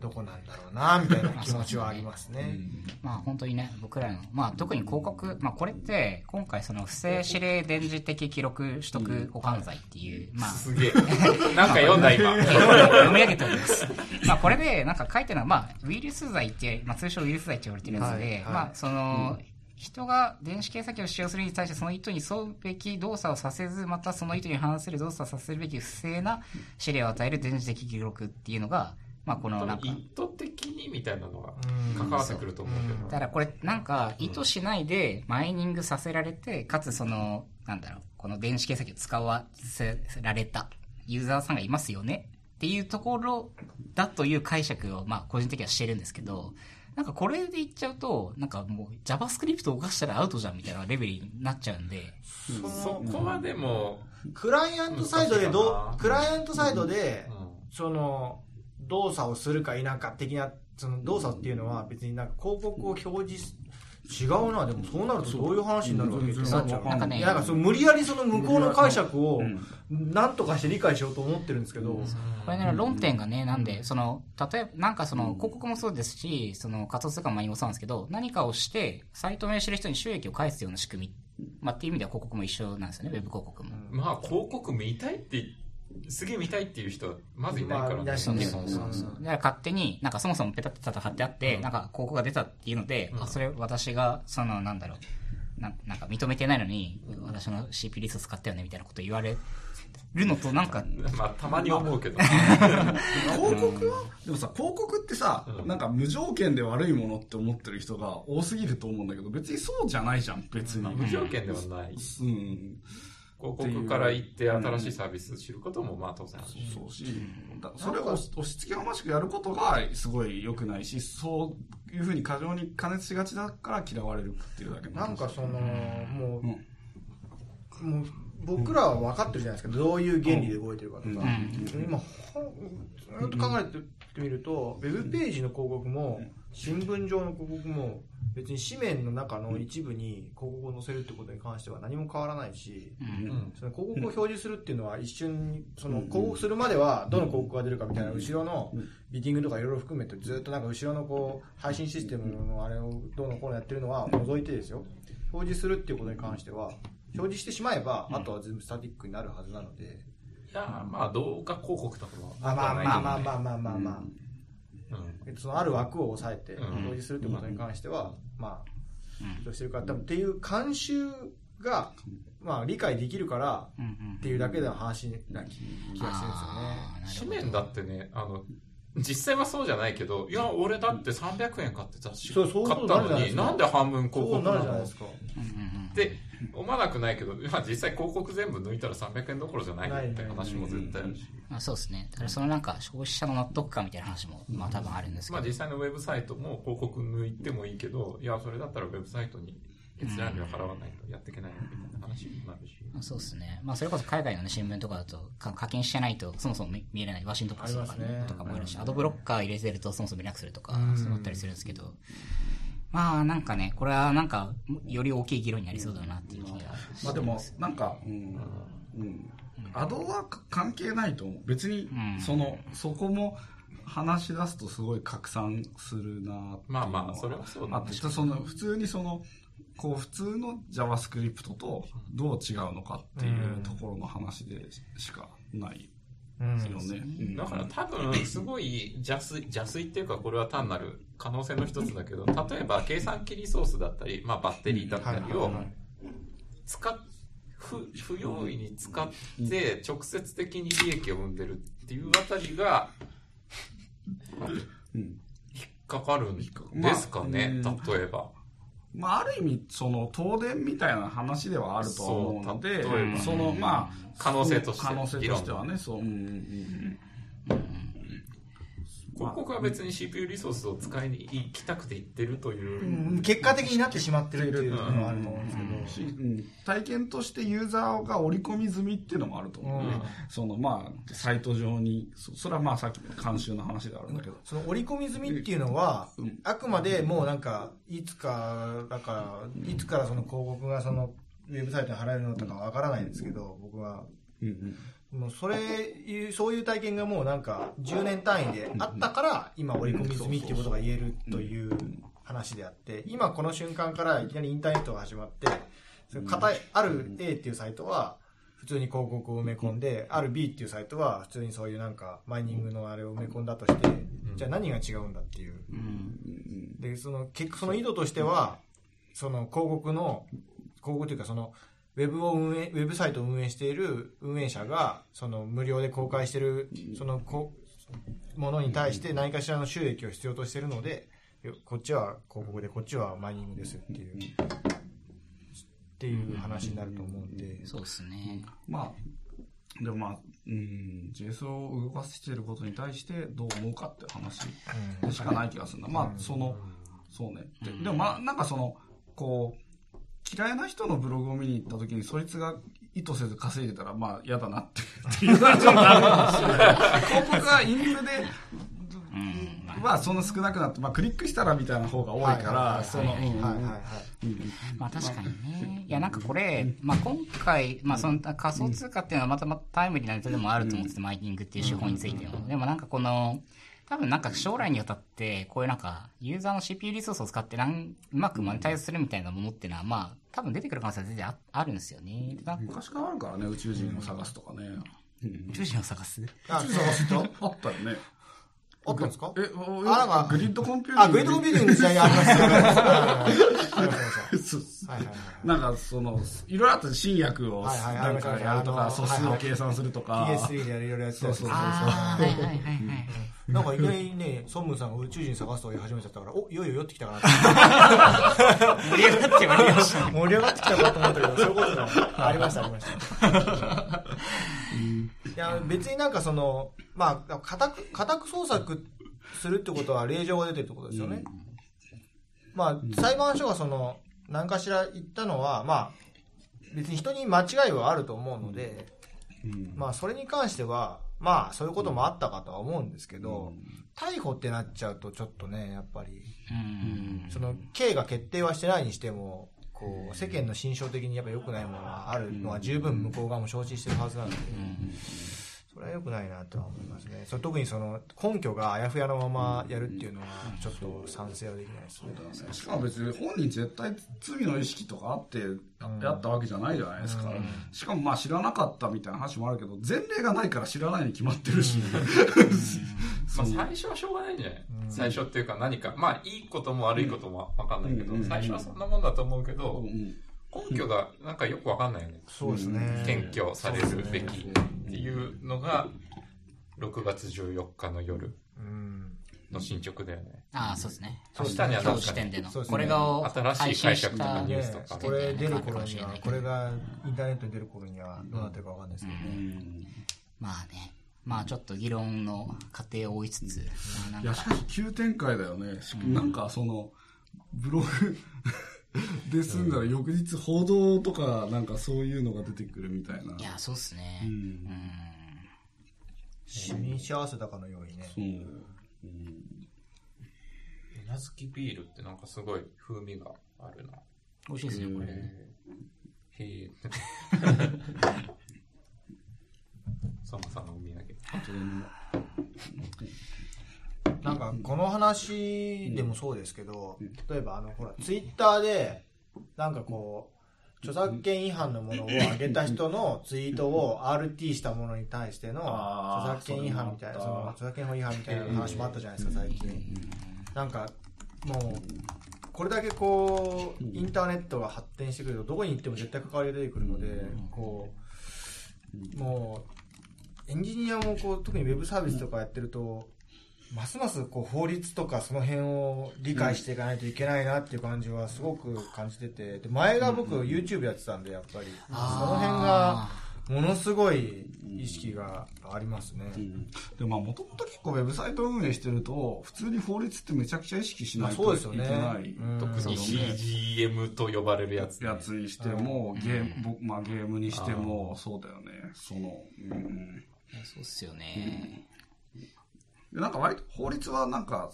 どこなんだろうなみたいな気持ちはありますね。まあ本当にね、僕らの、まあ特に広告、まあこれって、今回その不正指令電磁的記録取得保管罪っていう、まあ、すげえ。なんか読んだ今。読み上げております。まあこれでなんか書いてるのは、まあウイルス罪って、まあ通称ウイルス罪って言われてるやつで、はいはいまあその、人が電子計算機を使用するに対してその意図に沿うべき動作をさせず、またその意図に反する動作をさせるべき不正な指令を与える電磁的記録っていうのが、まあこのなんか、意図的にみたいなのがうん関わってくると思うけど。だからこれなんか意図しないでマイニングさせられて、かつその、なんだろう、この電子計算機を使わせられた。ユーザーさんがいますよね。っていうところだという解釈をまあ個人的にはしてるんですけど、なんかこれで言っちゃうと、なんかもう JavaScript を動かしたらアウトじゃんみたいなレベルになっちゃうんで、そこはでも、クライアントサイドでどクライアントサイドでうん。その動作をするか否か的なその動作っていうのは別になんか広告を表示す違うな。でもそうなるとどういう話になるわけってなっちゃうなんかね。いやなんかその無理やりその向こうの解釈をうん。なんとかして理解しようと思ってるんですけど、これね、論点がね、なんで、その、例えば、なんかその、広告もそうですし、その、仮想通貨も何もそうなんですけど、何かをして、サイト運営してる人に収益を返すような仕組み、まあ、っていう意味では広告も一緒なんですよね、ウェブ広告も。まあ広告見たいって、すげえ見たいっていう人はまずいないからまあそうねそうそうそう。だから勝手に、なんかそもそもペタペタと貼ってあって、なんか広告が出たっていうので、あ、それ私が、その、なんだろう、ななんか認めてないのに、私の CP リスト使ったよね、みたいなこと言われるのと、なんか、まあたまに思うけど。広告は？でもさ、広告ってさ、うんなんか無条件で悪いものって思ってる人が多すぎると思うんだけど、別にそうじゃないじゃん、別に。無条件ではない。うん。広告から行って新しいサービス知ることもまあ当然ある。し。そうし、だそれを押し付けがましくやることがすごい良くないし、そういうふうに過剰に加熱しがちだから嫌われるっていうだけなんかそのもう、うん。もう僕らは分かってるじゃないですかどういう原理で動いてるかとか、うん。今ほんずっと考えてみると、ウェブページの広告も新聞上の広告も別に紙面の中の一部に広告を載せるってことに関しては何も変わらないし、うん。うん。その広告を表示するっていうのは一瞬にその広告するまではどの広告が出るかみたいな後ろのビッティングとかいろいろ含めてずっとなんか後ろのこう配信システムのあれをどうのこうのやってるのは除いてですよ。表示するっていうことに関しては表示してしまえばあとは全部スタティックになるはずなので、いやまあ動画広告とかはあまあまあまあまああまあまあまあ、うんえっとそのある枠を抑えてうん。表示するってことに関しては、まあうん。どうしてるか多分っていう慣習が、まあ、理解できるからうんうんっていうだけの話な気気がしてるんですよね。紙面だってねあの実際はそうじゃないけどいや俺だって300円買って雑誌買ったのになんで半分広そうな告なのって思わなくないけど、まあ、実際広告全部抜いたら300円どころじゃないないって話も絶対あるし、まあ、そうですね。だからそのなんか消費者の納得感みたいな話も、まあ多分あるんですけど。まあ実際のウェブサイトも広告抜いてもいいけどいやそれだったらウェブサイトに閲覧料払わないとやっていけないよみたいな話になるし、まあそうですね。まあそれこそ海外の、ね、新聞とかだとか課金してないとそもそも見見れない。ワシントンポストとか,、ね。とかもいるし、アドブロッカー入れてるとそもそも見なくするとかうん、そうなったりするんですけど、まあなんかね、これはなんかより大きい議論になりそうだなっていう気がしてまあでも、なんか、うん、うん。アドは関係ないと思う。別にうん、その、そこも話し出すとすごい拡散するなっていうのはまあまあそれはそうだねあって、その、普通にその、こう、普通の JavaScript とどう違うのかっていうところの話でしかないですよね。うん。だから多分すごい邪推邪推っていうかこれは単なる可能性の一つだけど例えば計算機リソースだったり、まあ、バッテリーだったりを使っ不不用意に使って直接的に利益を生んでるっっていうあたりが、うん。引っかかるんですかね、まあ例えば。まあ、ある意味、その、東電みたいな話ではあるとは思うので、その、まあ、可能性として可能性としてはね、そう、うんうんうん広告は別に CPU リソースを使いに行きたくて行ってるという、うん結果的になってしまってるっていうのはあると思うんですけど。しうん体験としてユーザーが織り込み済みっていうのもあると思うね。うんその、まあ、サイト上に、そそれはまあさっきの監修の話であるんだけど。その織り込み済みっていうのはうん、あくまでもうなんか、いつか、だから、いつからその広告がその、ウェブサイトに貼られるのとかわからないんですけど、僕は。うんうんもうそれいう、そういう体験がもうなんか、10年単位であったから、今織り込み済みっていうことが言えるという話であって、今この瞬間からいきなりインターネットが始まって、ある A っていうサイトは、普通に広告を埋め込んで、ある B っていうサイトは、普通にそういうなんか、マイニングのあれを埋め込んだとして、じゃあ何が違うんだっていう。うん。で、その、結局その意図としては、その広告の、広告というかその、ウェブを運営、ウェブサイトを運営している運営者が、その無料で公開している、そのこ、ものに対して何かしらの収益を必要としているので、よこっちは広告で、こっちはマイニングですっていう、っていう話になると思うんで、そうですね。まあ、でもまあ、うん、JS を動かしていることに対してどう思うかっていう話でしかない気がするな。まあ、その、そうね。ででもまあ、なんかその、こう、嫌いな人のブログを見に行った時に、そいつが意図せず稼いでたら、まあ、嫌だなってっていう感じにな。るかもしれない。広告がインフレで、あ、そんな少なくなって、まあ、クリックしたらみたいな方が多いから、その、うんはい。はい。はい。まあ確かにね。いやなんかこれ、まあ今回、まあその仮想通貨っていうのはまたまたタイムリーなネタでもあると思ってて、マイニングっていう手法についても。でもなんかこの、多分なんか将来にわたって、こういうなんか、ユーザーの CPU リソースを使ってなんうまくマネタイズするみたいなものっていうのは、まあ、多分出てくる可能性は全然ああるんですよね。昔からあるからね、宇宙人を探すとかね。宇宙人を探す？あ、そうそうあったよね。あったんですか？え、あなんかグリッドコンピューティング。あ、グリッドコンピューティングの時代にありました。はいはいはいそうはいはいはい。なんか、その、いろいろあった新薬を、なんかやるとか、素数を計算するとか。PS3 でいろいろやってたそうそうああ、はいはいはいはい。なんかいきなりね、ソンムさんが宇宙人探すとか言い始めちゃったから、お、いよいよ寄ってきたかなって。盛り上がってまいりました。盛り上がってきたかと思ったけど、そういうことがありました、ありました。いや、別になんかその、まあ、家宅、家宅捜索するってことは令状が出てるってことですよね。まあ、裁判所がその、何かしら言ったのは、まあ、別に人に間違いはあると思うので、うん。まあ、それに関しては、まあ、そういうこともあったかとは思うんですけど、逮捕ってなっちゃうとちょっとね、やっぱり、うん。その、刑が決定はしてないにしても、こう、世間の心象的にやっぱ良くないものがあるのは十分向こう側も承知してるはずなので、それは良くないなとは思いますね。それ特にその、根拠があやふやのままやるっていうのは、ちょっと賛成はできないですね。しかも別に本人絶対罪の意識とかあってやったわけじゃないじゃないですか。しかもまあ知らなかったみたいな話もあるけど、前例がないから知らないに決まってるし。まあ、最初はしょうがないんじゃない、最初っていうか何か、まあいいことも悪いこともわかんないけど、うん最初はそんなもんだと思うけど、うん根拠がなんかよくわかんないよね。そうですね。検挙されるべきっていうのが、6月14日の夜うん。の進捗だよね。ああ、そうですね。明日には今なんかね、これが新しい解釈とかたニュースとかこれ出る頃には変わるかもしれない、けどこれがインターネットに出る頃にはどうなってるかわかんないですけどね。まあね。まあちょっと議論の過程を追いつつ、まあいや、なんかしかし急展開だよね。しなんかその、ブログ で済んだら翌日報道とかなんかそういうのが出てくるみたいな。いや、そうっすね。ううんん。死に幸せだかのようにね。そう。稲漬きビールってなんかすごい風味があるな。美味しいですよ、これ。へえ。へえ。相馬さんのお土産。なんか、この話でもそうですけど、例えばあの、ほら、ツイッターで、なんかこう、著作権違反のものを上げた人のツイートを RT したものに対しての著作権違反みたいな、その著作権法違反みたいな話もあったじゃないですか、最近。なんか、もう、これだけこう、インターネットが発展してくると、どこに行っても絶対関わりが出てくるので、こう、もう、エンジニアもこう特にウェブサービスとかやってると、ますますこう法律とかその辺を理解していかないといけないなっていう感じはすごく感じてて、で前が僕 YouTube やってたんで、やっぱり、その辺がものすごい意識がありますね。でまあもともと結構ウェブサイト運営してると、普通に法律ってめちゃくちゃ意識しないといけない。まあそうですよね。特に CGM と呼ばれるやつ、やつにしても、ゲーム、僕まあゲームにしても、そうだよね。その、うん。そうっすよね。でなんか割と法律はなんか、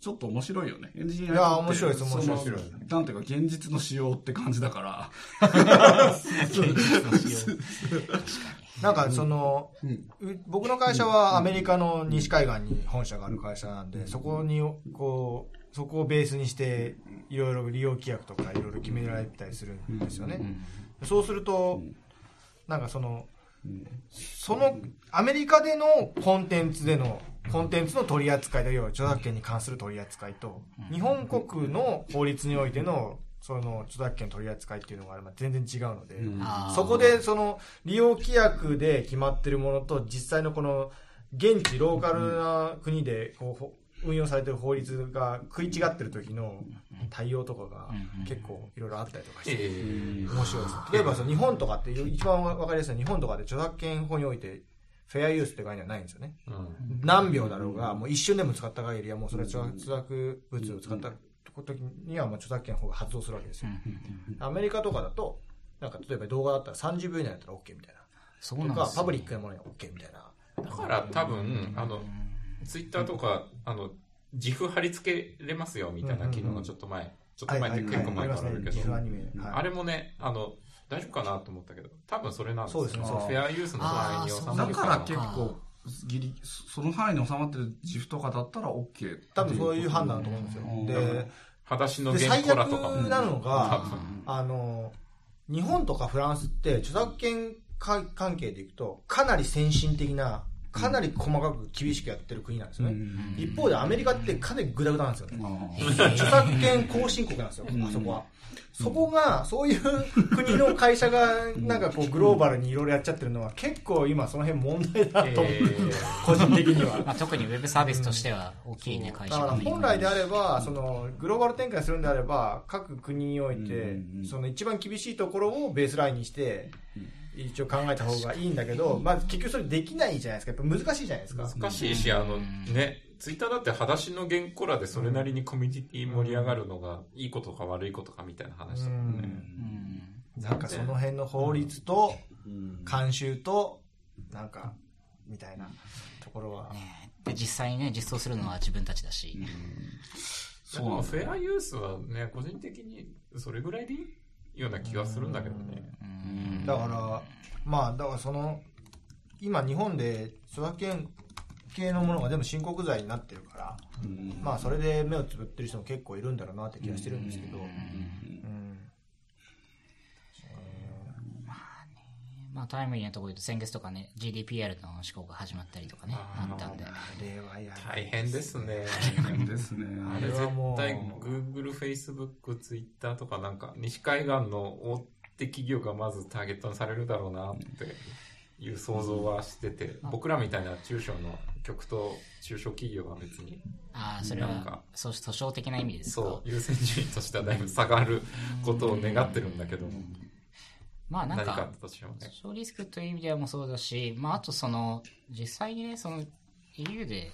ちょっと面白いよね。エンジニアいや面白いです面白いなんていうか、現実の仕様って感じだから。なんかその、う僕の会社はアメリカの西海岸に本社がある会社なんで、そこに、こう、そこをベースにして、いろいろ利用規約とかいろいろ決められたりするんですよね。そうすると、なんかその、その、アメリカでのコンテンツでの、コンテンツの取り扱いで、要は著作権に関する取り扱いと、日本国の法律においての、その著作権取り扱いっていうのがまあ全然違うので、そこでその利用規約で決まってるものと実際のこの現地ローカルな国でこ運用されてる法律が食い違ってる時の対応とかが結構いろいろあったりとかしてえー面白いです。例えばその日本とかって一番わかりやすいのは日本とかで著作権法においてフェアユースって概念はないんですよね。うん何秒だろうが、もう一瞬でも使った限りはもうそれは著著作物を使った時にはもう著作権法が発動するわけですよ。アメリカとかだと、なんか例えば動画だったら30秒以内だったら OK みたいな。とか、そうなんですパブリックなものには OK みたいな。だから多分、あの、ツイッターとか、あの、自負貼り付けれますよみたいな機能がちょっと前、ちょっと前って結構前からあるけど、あれもね、あの、大丈夫かなと思ったけど、多分それなんですよ。そうですね。フェアユースの範囲に収まだかるからら結構、ギリ、その範囲に収まってる自負とかだったら OK。多分そういう判断だと思うんですよ。うん。で、裸足の原コラ悪とか。も。なのがあの、日本とかフランスって著作権か関係でいくと、かなり先進的な、かなり細かく厳しくやってる国なんですよね。一方でアメリカってかなりグダグダなんですよね。著作権後進国なんですよ、あそこは。そこが、そういう国の会社が、なんかこう、グローバルにいろいろやっちゃってるのは、結構今その辺問題だと思う。えー個人的には。まあ、特にウェブサービスとしては大きいね、会だから社が。本来であれば、その、グローバル展開するんであれば、各国においてうんうん、その一番厳しいところをベースラインにして、一応考えた方がいいんだけど、まあ結局それできないじゃないですか。やっぱ難しいじゃないですか。難しいし、あの、ね、ツイッターだって裸足の原コラでそれなりにコミュニティ盛り上がるのが、いいことか悪いことかみたいな話だもんね。うんなんかその辺の法律と、慣習と、なんか、みたいなところは。ねで、実際にね、実装するのは自分たちだし。でもフェアユースはね、個人的にそれぐらいでいい？ような気がするんだけどね。うん。だから、まあ、だからその、今日本で著作権系のものが全部申告罪になってるから、まあそれで目をつぶってる人も結構いるんだろうなって気がしてるんですけど、うんまあ、タイムリーなところで言うと、先月とかね、GDPR の施行が始まったりとかね、あったんで。あれはや大変ですね。ですね。あれはもう対 Google、Facebook、Twitter とかなんか西海岸の大手企業がまずターゲットにされるだろうなっていう想像はしてて、僕らみたいな中小の局と中小企業は別に、ああ、それなんかは、そう訴訟的な意味ですかそう、優先順位としてはだいぶ下がることを願ってるんだけど、まあなんか何かあっ、たとしてもね。訴訟リスクという意味ではもそうだし、まああとその、実際にね、その EU で、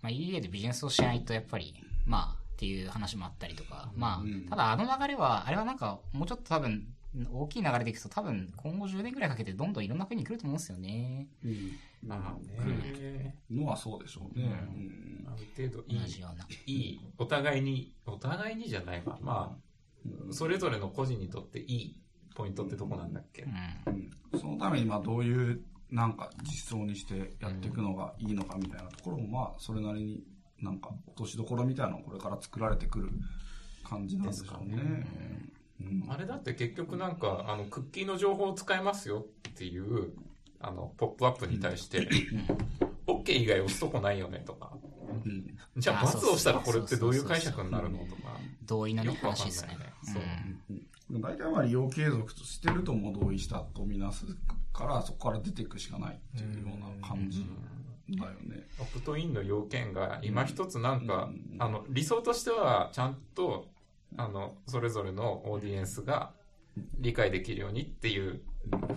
まあ EU でビジネスをしないとやっぱり、まあっていう話もあったりとか、まあ、ただあの流れは、あれはなんかもうちょっと多分、大きい流れでいくと多分今後10年くらいかけてどんどんいろんな国に来ると思うんですよね。まあね、のはそうでしょうね。うんある程度いい同じような。いい、お互いに、お互いにじゃないわ。まあ、それぞれの個人にとっていいポイントってとこなんだっけ、うん。そのためにまあどういうなんか実装にしてやっていくのがいいのかみたいなところもまあそれなりになんか落としどころみたいなのをこれから作られてくる感じなんでしょうね。うん。あれだって結局なんか、あの、クッキーの情報を使えますよっていう、あの、ポップアップに対して、OK 以外押すとこないよねとか、うん。じゃああ罰をしたらこれってどういう解釈になるのとか、同意のね。よくわかんないね話ですね。そう。うん大体まあ利用継続としてるとも同意したとみなすから、そこから出ていくしかないっていうような感じだよね。オプトインの要件が今一つなん。か、うん。あの理想としてはちゃん。とあのそれぞれのオーディエンスが理解できるようにっていう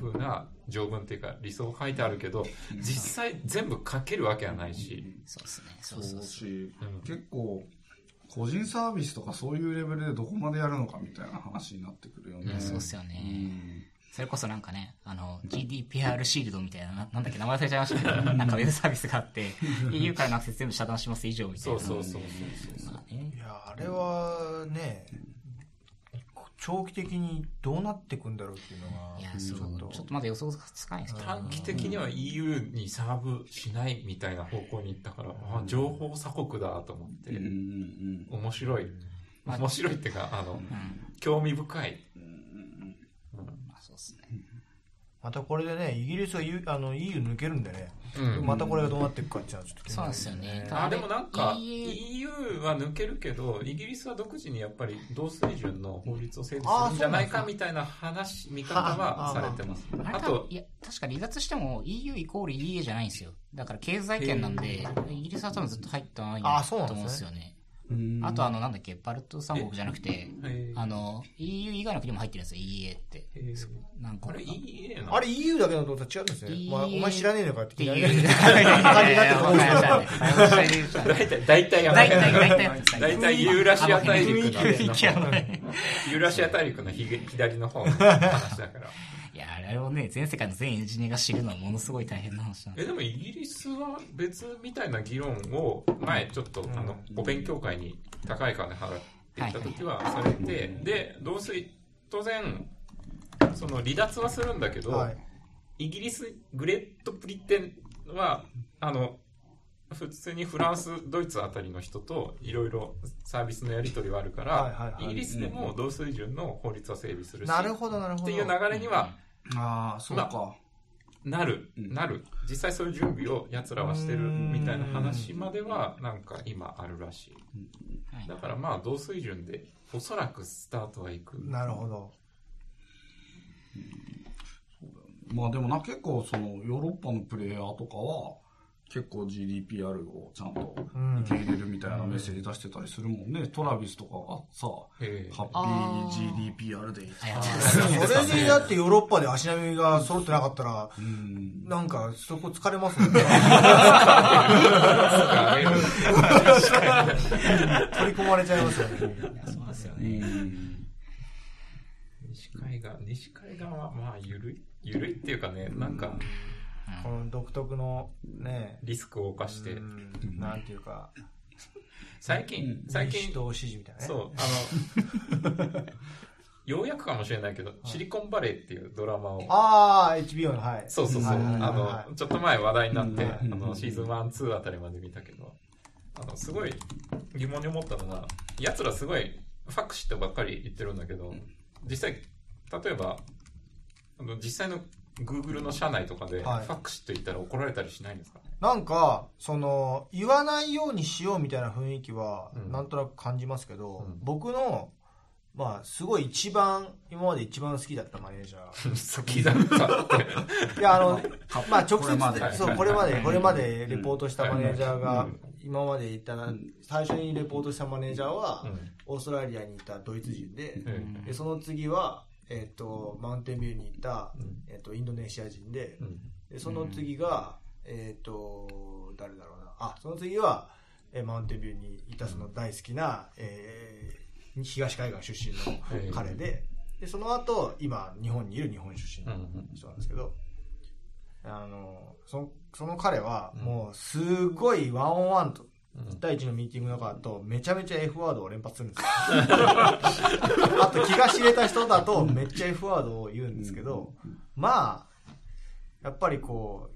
風な条文っていうか理想を書いてあるけど実際全部書けるわけはないし、そうですね。そうそうそう。結構、個人サービスとかそういうレベルでどこまでやるのかみたいな話になってくるよね。そうっすようね。んそれこそなんかね、あの、GDPR シールドみたいな、ななんだっけ、名前忘れちゃいましたけど、なんかウェブサービスがあって、EU からのアクセス全部遮断します以上みたいな。そうそうそうそうそうまあねい。や、あれはね、長期的にどうなっていくんだろうっていうのが、いや、そう、ちょっと。ちょっとまだ予想がつかないですけど、短期的には EU にサーブしないみたいな方向に行ったから、あ情報鎖国だと思って、面白い。まあ面白いっていうかあのうん。興味深い、まあそうですね。またこれでね、イギリスが EU あの EU 抜けるんでね、うん。またこれがどうなっていくかっていうのはちょっと気にそうなんなるですよね。あでもなんか EU は抜けるけどイギリスは独自にやっぱり同水準の法律を整備するんじゃないかみたいな話見方はされてます。あといや、確か離脱しても EU イコール EA じゃないんですよ。だから経済圏なんで、イギリスは多分ずっと入ってないとあそうなん思うんですよね。うん。あとあの、なんだっけ、バルト三国じゃなくて、えー。あの、EU 以外の国も入ってるんですよ、EA って。えー。何個か。あれ EA な。あれ EU だけのと違うんですね。EU まあ、お前知らねえのかっていなってる。と思うんですけど。大体大体大体、大体、大体ユーラシア大陸のユーラシア大陸のひげ左の方の話だから。い や、あれをね、全世界の全エンジニアが知るのはものすごい大変な話なんでえでもイギリスは別みたいな議論を前ちょっとあのお勉強会に高い金払って行った時はされてで同水当然その離脱はするんだけど、はい。イギリスグレートブリテンはあの普通にフランスドイツあたりの人といろいろサービスのやり取りはあるから、はいはいはい。イギリスでも同水準の法律は整備するしなるほど、なるほど。っていう流れにはああ、そうか。なる、うん。なる。実際そういう準備をやつらはしてるみたいな話まではなんか今あるらしい。だからまあ同水準でおそらくスタートはいく。なるほど。まあでもな、結構そのヨーロッパのプレイヤーとかは、結構 GDPR をちゃんとうん受け入れるみたいなメッセージ出してたりするもんね。トラビスとかがさ、ええハッピー GDPR デイとかあそれでだってヨーロッパで足並みが揃ってなかったら、うん。なんかそこ疲れますもんね。取り込まれちゃいますよね。そうですようね。ん。西海岸西海岸はまあ緩い緩いっていうかねなんかこの独特のね、リスクを冒して。うん。なんていうか、最近最近民主党支持みたいなね。そうあの ようやくかもしれないけど、シリコンバレーっていうドラマを。ああ、HBO の、はい。そうそうそう。あはいの、ちょっと前話題になって、うん。あの、シーズン1、2あたりまで見たけど、あの、すごい疑問に思ったのが、奴らすごいファクシってばっかり言ってるんだけど、実際、例えば、あの、実際の Google の社内とかで、フはい。ァクシって言ったら怒られたりしないんですか？ねなんか、その、言わないようにしようみたいな雰囲気はう、ん。なんとなく感じますけど、うん。僕の、まあ、すごい一番、今まで一番好きだったマネージャー。好きだったって。いや、あの、まあ、直接、そう、これまで、これまでレポートしたマネージャーがうん、今までいたら、最初にレポートしたマネージャーはう、ん。オーストラリアにいたドイツ人で、うん。でその次は、えっ、と、マウンテンビューにいた、うん。えっ、と、インドネシア人で、うん。でその次が、えっ、と、誰だろうな。あ、その次は、えーマウンテンビューにいたその大好きな、えー東海岸出身の彼で、で、その後、今、日本にいる日本出身の人なんですけど、あの、その、その彼は、もう、すごいワンオンワンと、1対1のミーティングとかだと、めちゃめちゃ F ワードを連発するんですよ。あと気が知れた人だと、めっちゃ F ワードを言うんですけど、まあ、やっぱりこ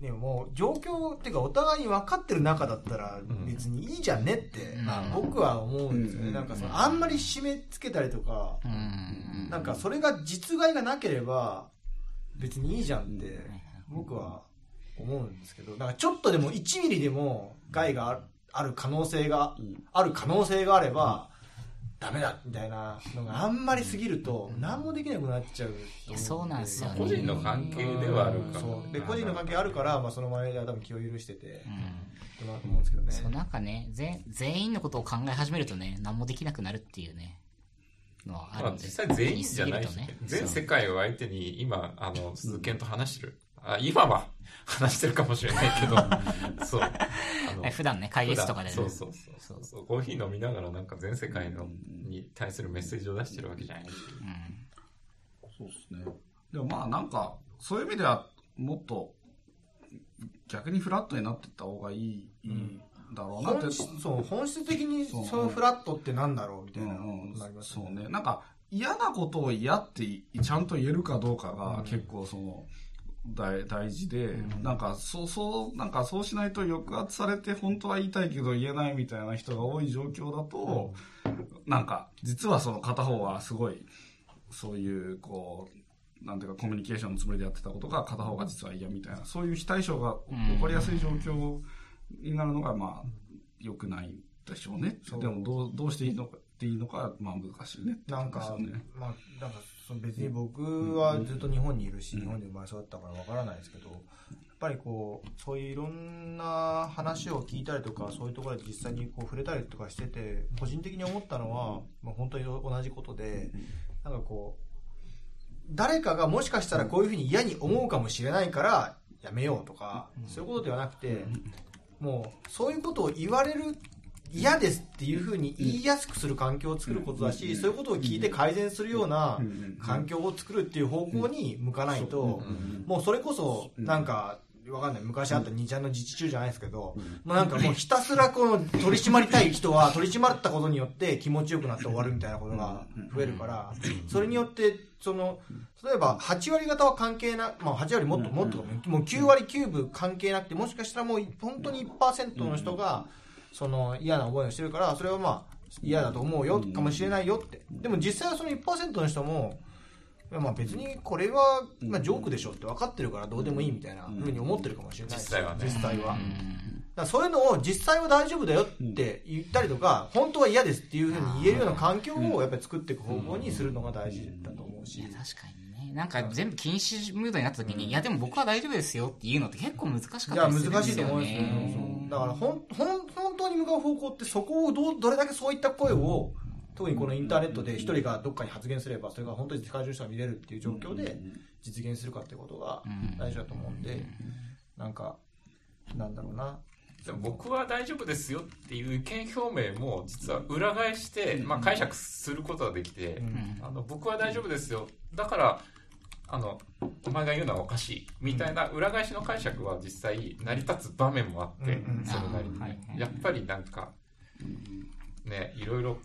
う、ね、もう状況っていうかお互いに分かってる中だったらん別にいいじゃんねって、うん僕は思うんですよね。うんなんかその、あんまり締め付けたりとか、うん。なんかそれが実害がなければ別にいいじゃんって僕は思うんですけど、なんかちょっとでも1ミリでも害がある可能性が、ある可能性があれば、ダメだみたいなのがあんまり過ぎると何もできなくなっちゃういやそうなんですよね。個人の関係ではあるから。そう。で個人の関係あるから、まあ、そのマネージャーは多分気を許しててうん。だなと思うんですけどね。そうなんかね全全員のことを考え始めるとね何もできなくなるっていうねのはあまあるんで。実際全員じゃないし、ね、全世界を相手に今、あの、鈴研と話してる。あ今は 話してるかもしれないけど、そう。普段ね会議室とかでねそうそうそうそうそう。コーヒー飲みながらなんか全世界のに対するメッセージを出してるわけじゃない。そうですね。でもまあなんか、そういう意味ではもっと逆にフラットになっていった方がいい,、いいんだろうなって。本質そう本質的にそのフラットってなんだろうみたいなうんうんなりますそうね。なんか嫌なことを嫌ってちゃんと言えるかどうかが結構その、大大事で、なんかそうそうなんかそうしないと抑圧されて本当は言いたいけど言えないみたいな人が多い状況だと、なんか実はその片方はすごいそういうこうなんていうかコミュニケーションのつもりでやってたことが片方が実は嫌みたいなそういう非対称が起こりやすい状況になるのがまあ良くないでしょうね。でもどうどうしていいのかっていいのかまあ難しいね。なんか、まあ、なんかその別に僕はずっと日本にいるし、日本で生まれ育ったからわからないですけど、やっぱりこう、そういういろんな話を聞いたりとか、そういうところで実際にこう触れたりとかしてて、個人的に思ったのは、まあ、本当に同じことで、なんかこう、誰かがもしかしたらこういうふうに嫌に思うかもしれないから、やめようとか、そういうことではなくて、もう、そういうことを言われる嫌ですっていうふうに言いやすくする環境を作ることだし、そういうことを聞いて改善するような環境を作るっていう方向に向かないと、もうそれこそ、なん。か、わかん。ない。昔あった2ちゃん。の自治中じゃないですけど、もうなん。かもうひたすらこの取り締まりたい人は取り締まったことによって気持ちよくなって終わるみたいなことが増えるから、それによって、その、例えば8割方は関係な、まあ8割もっともっともう9割9分関係なくて、もしかしたらもう本当に1%の人が、その嫌な覚えをしてるから、それはまあ嫌だと思うよ、かもしれないよって。でも実際はその1%の人も、まあ別にこれは、まあ、ジョークでしょって分かってるからどうでもいいみたいなふうに思ってるかもしれない実際はね。実際は。だそういうのを実際は大丈夫だよって言ったりとか、本当は嫌ですっていうふうに言えるような環境をやっぱり作っていく方向にするのが大事だと思うし。確かにね。なんか全部禁止ムードになった時に、いやでも僕は大丈夫ですよっていうのって結構難しかったりするん難しいですよと思うんですよ。ねだから、ほん、ほん、本当に向かう方向って、そこをどう、どれだけそういった声を、特にこのインターネットで一人がどっかに発言すれば、それが本当に世界中の人が見れるっていう状況で実現するかっていうことが大事だと思うんで、なんか、なんだろうな。僕は大丈夫ですよっていう意見表明も実は裏返して、まあ、解釈することができて、あの僕は大丈夫ですよ。だからあのお前が言うのはおかしい。みたいな裏返しの解釈は実際成り立つ場面もあって、うんうん。それなりに、はいはいやっぱりなんかねいろいろ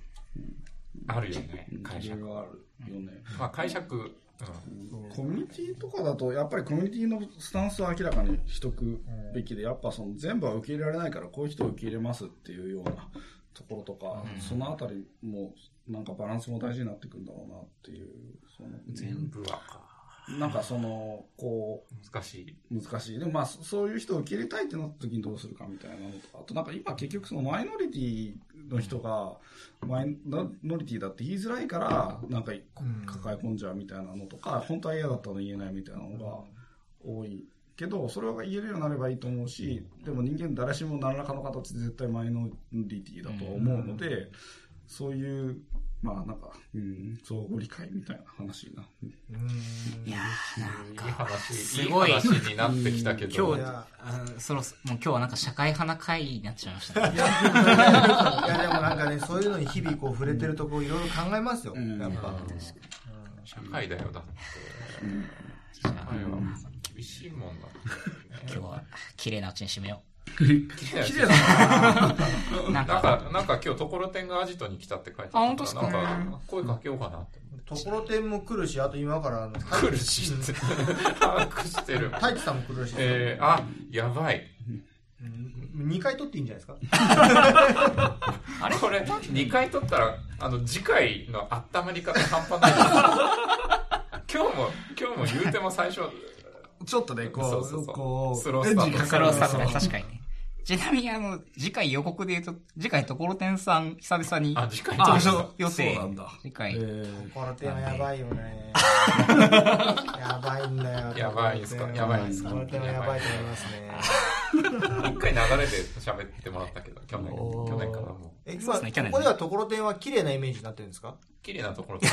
あるよね解釈。あるよね。まあ解釈、うん。コミュニティとかだと、やっぱりコミュニティのスタンスを明らかにしとくべきで、やっぱその全部は受け入れられないから、こういう人を受け入れますっていうようなところとか、そのあたりも、なんかバランスも大事になってくるんだろうなっていう、その。全部はなんかその、こう、難しい。難しい。でもまあ、そそういう人を受け入れたいってなった時にどうするかみたいなのとか、あとなんか今結局そのマイノリティの人が、マイノリティだって言いづらいから、なんか抱え込んじゃうみたいなのとか、本当は嫌だったの言えないみたいなのが多い。けど、それが言えるようになればいいと思うし、でも人間誰しも何らかの形で絶対マイノリティだとは思うので、そういう、まあなんか、うん、相互理解みたいな話にな。いやーなんいいか話すごい。いい話になってきたけど。今日そろそろもう今日はなんか社会派な会になっちゃいましたね。いや、でもなんかね、そういうのに日々こう触れてるとこういろいろ考えますよ、ん。やっぱ。社会だよだって。社会は。厳しいもんだ今日は綺麗なうちに締めよ 綺麗だなうなんかなんか、今日ところてんがアジトに来たって書いてああった本当ですか？なんか声かけようかなって。ところてんも来るし、あと今から来るしって。把握してる。太一さんも来るらしえー、あ、やばい。2回取っていいんじゃないですか？あれ？これ、2回取ったら、あの、次回の温まり方半端ないです。今日も、今日も言うても最初、ちょっとね、こう、そうそうそう。こう、スロースタート。エンジンかかるスロースタートねそう確かにねちなみにあの、次回予告で言うと、次回ところてんさん久々にあ、次回？登どうした場予定。そうなんだ。次回。えーコロテンはやばいよね。やばいんだよ。やばいですか？やばいですか？コロテンはやばいと思いますね。一回流れで喋ってもらったけど、去年、去年からもう。え、今、そうですね去年ここではところてんは綺麗なイメージになってるんですか？綺麗なところで、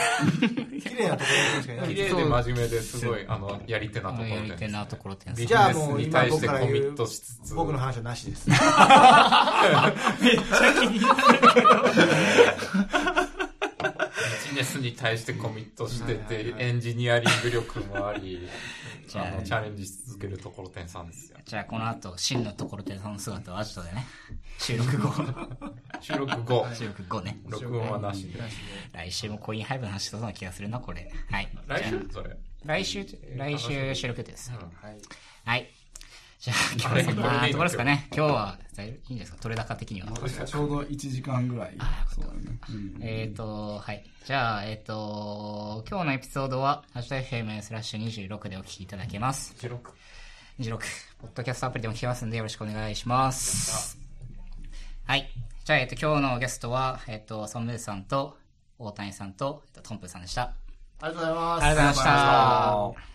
綺麗なところてんしかいない綺麗で真面目ですごい、あの、やり手なところやりで。手なところてんじゃあもう今僕から言うミットしつつ。僕の話はなしです。ビジネスに対してコミットしててエンジニアリング力もあり、じゃあチャレンジし続けるところてんさんですよ。じゃあこの後、真のところてんさんの姿をアジトでね、収録後、収録後、収録後ね。録音はなしで。来週もコインハイブの話しそうな気がするな、これ。はい。来週？それ。あ来週、来週収録です。はい。はい。じゃあ、今日はそんなところですかね。今日は、いいんですか？取れ高的には。ちょうど1時間ぐらい。そうだね。うんえっと、はい。じゃあ、えっ、と、今日のエピソードは、ハッシュタグ FM スラッシュ26でお聞きいただけます。16。26。ポッドキャストアプリでも聞けますんで、よろしくお願いします。はい。じゃあ、えっ、と、今日のゲストは、えっ、と、ソンムーさんと、大谷さんと、えっとトンプーさんでした。ありがとうございます。ありがとうございました。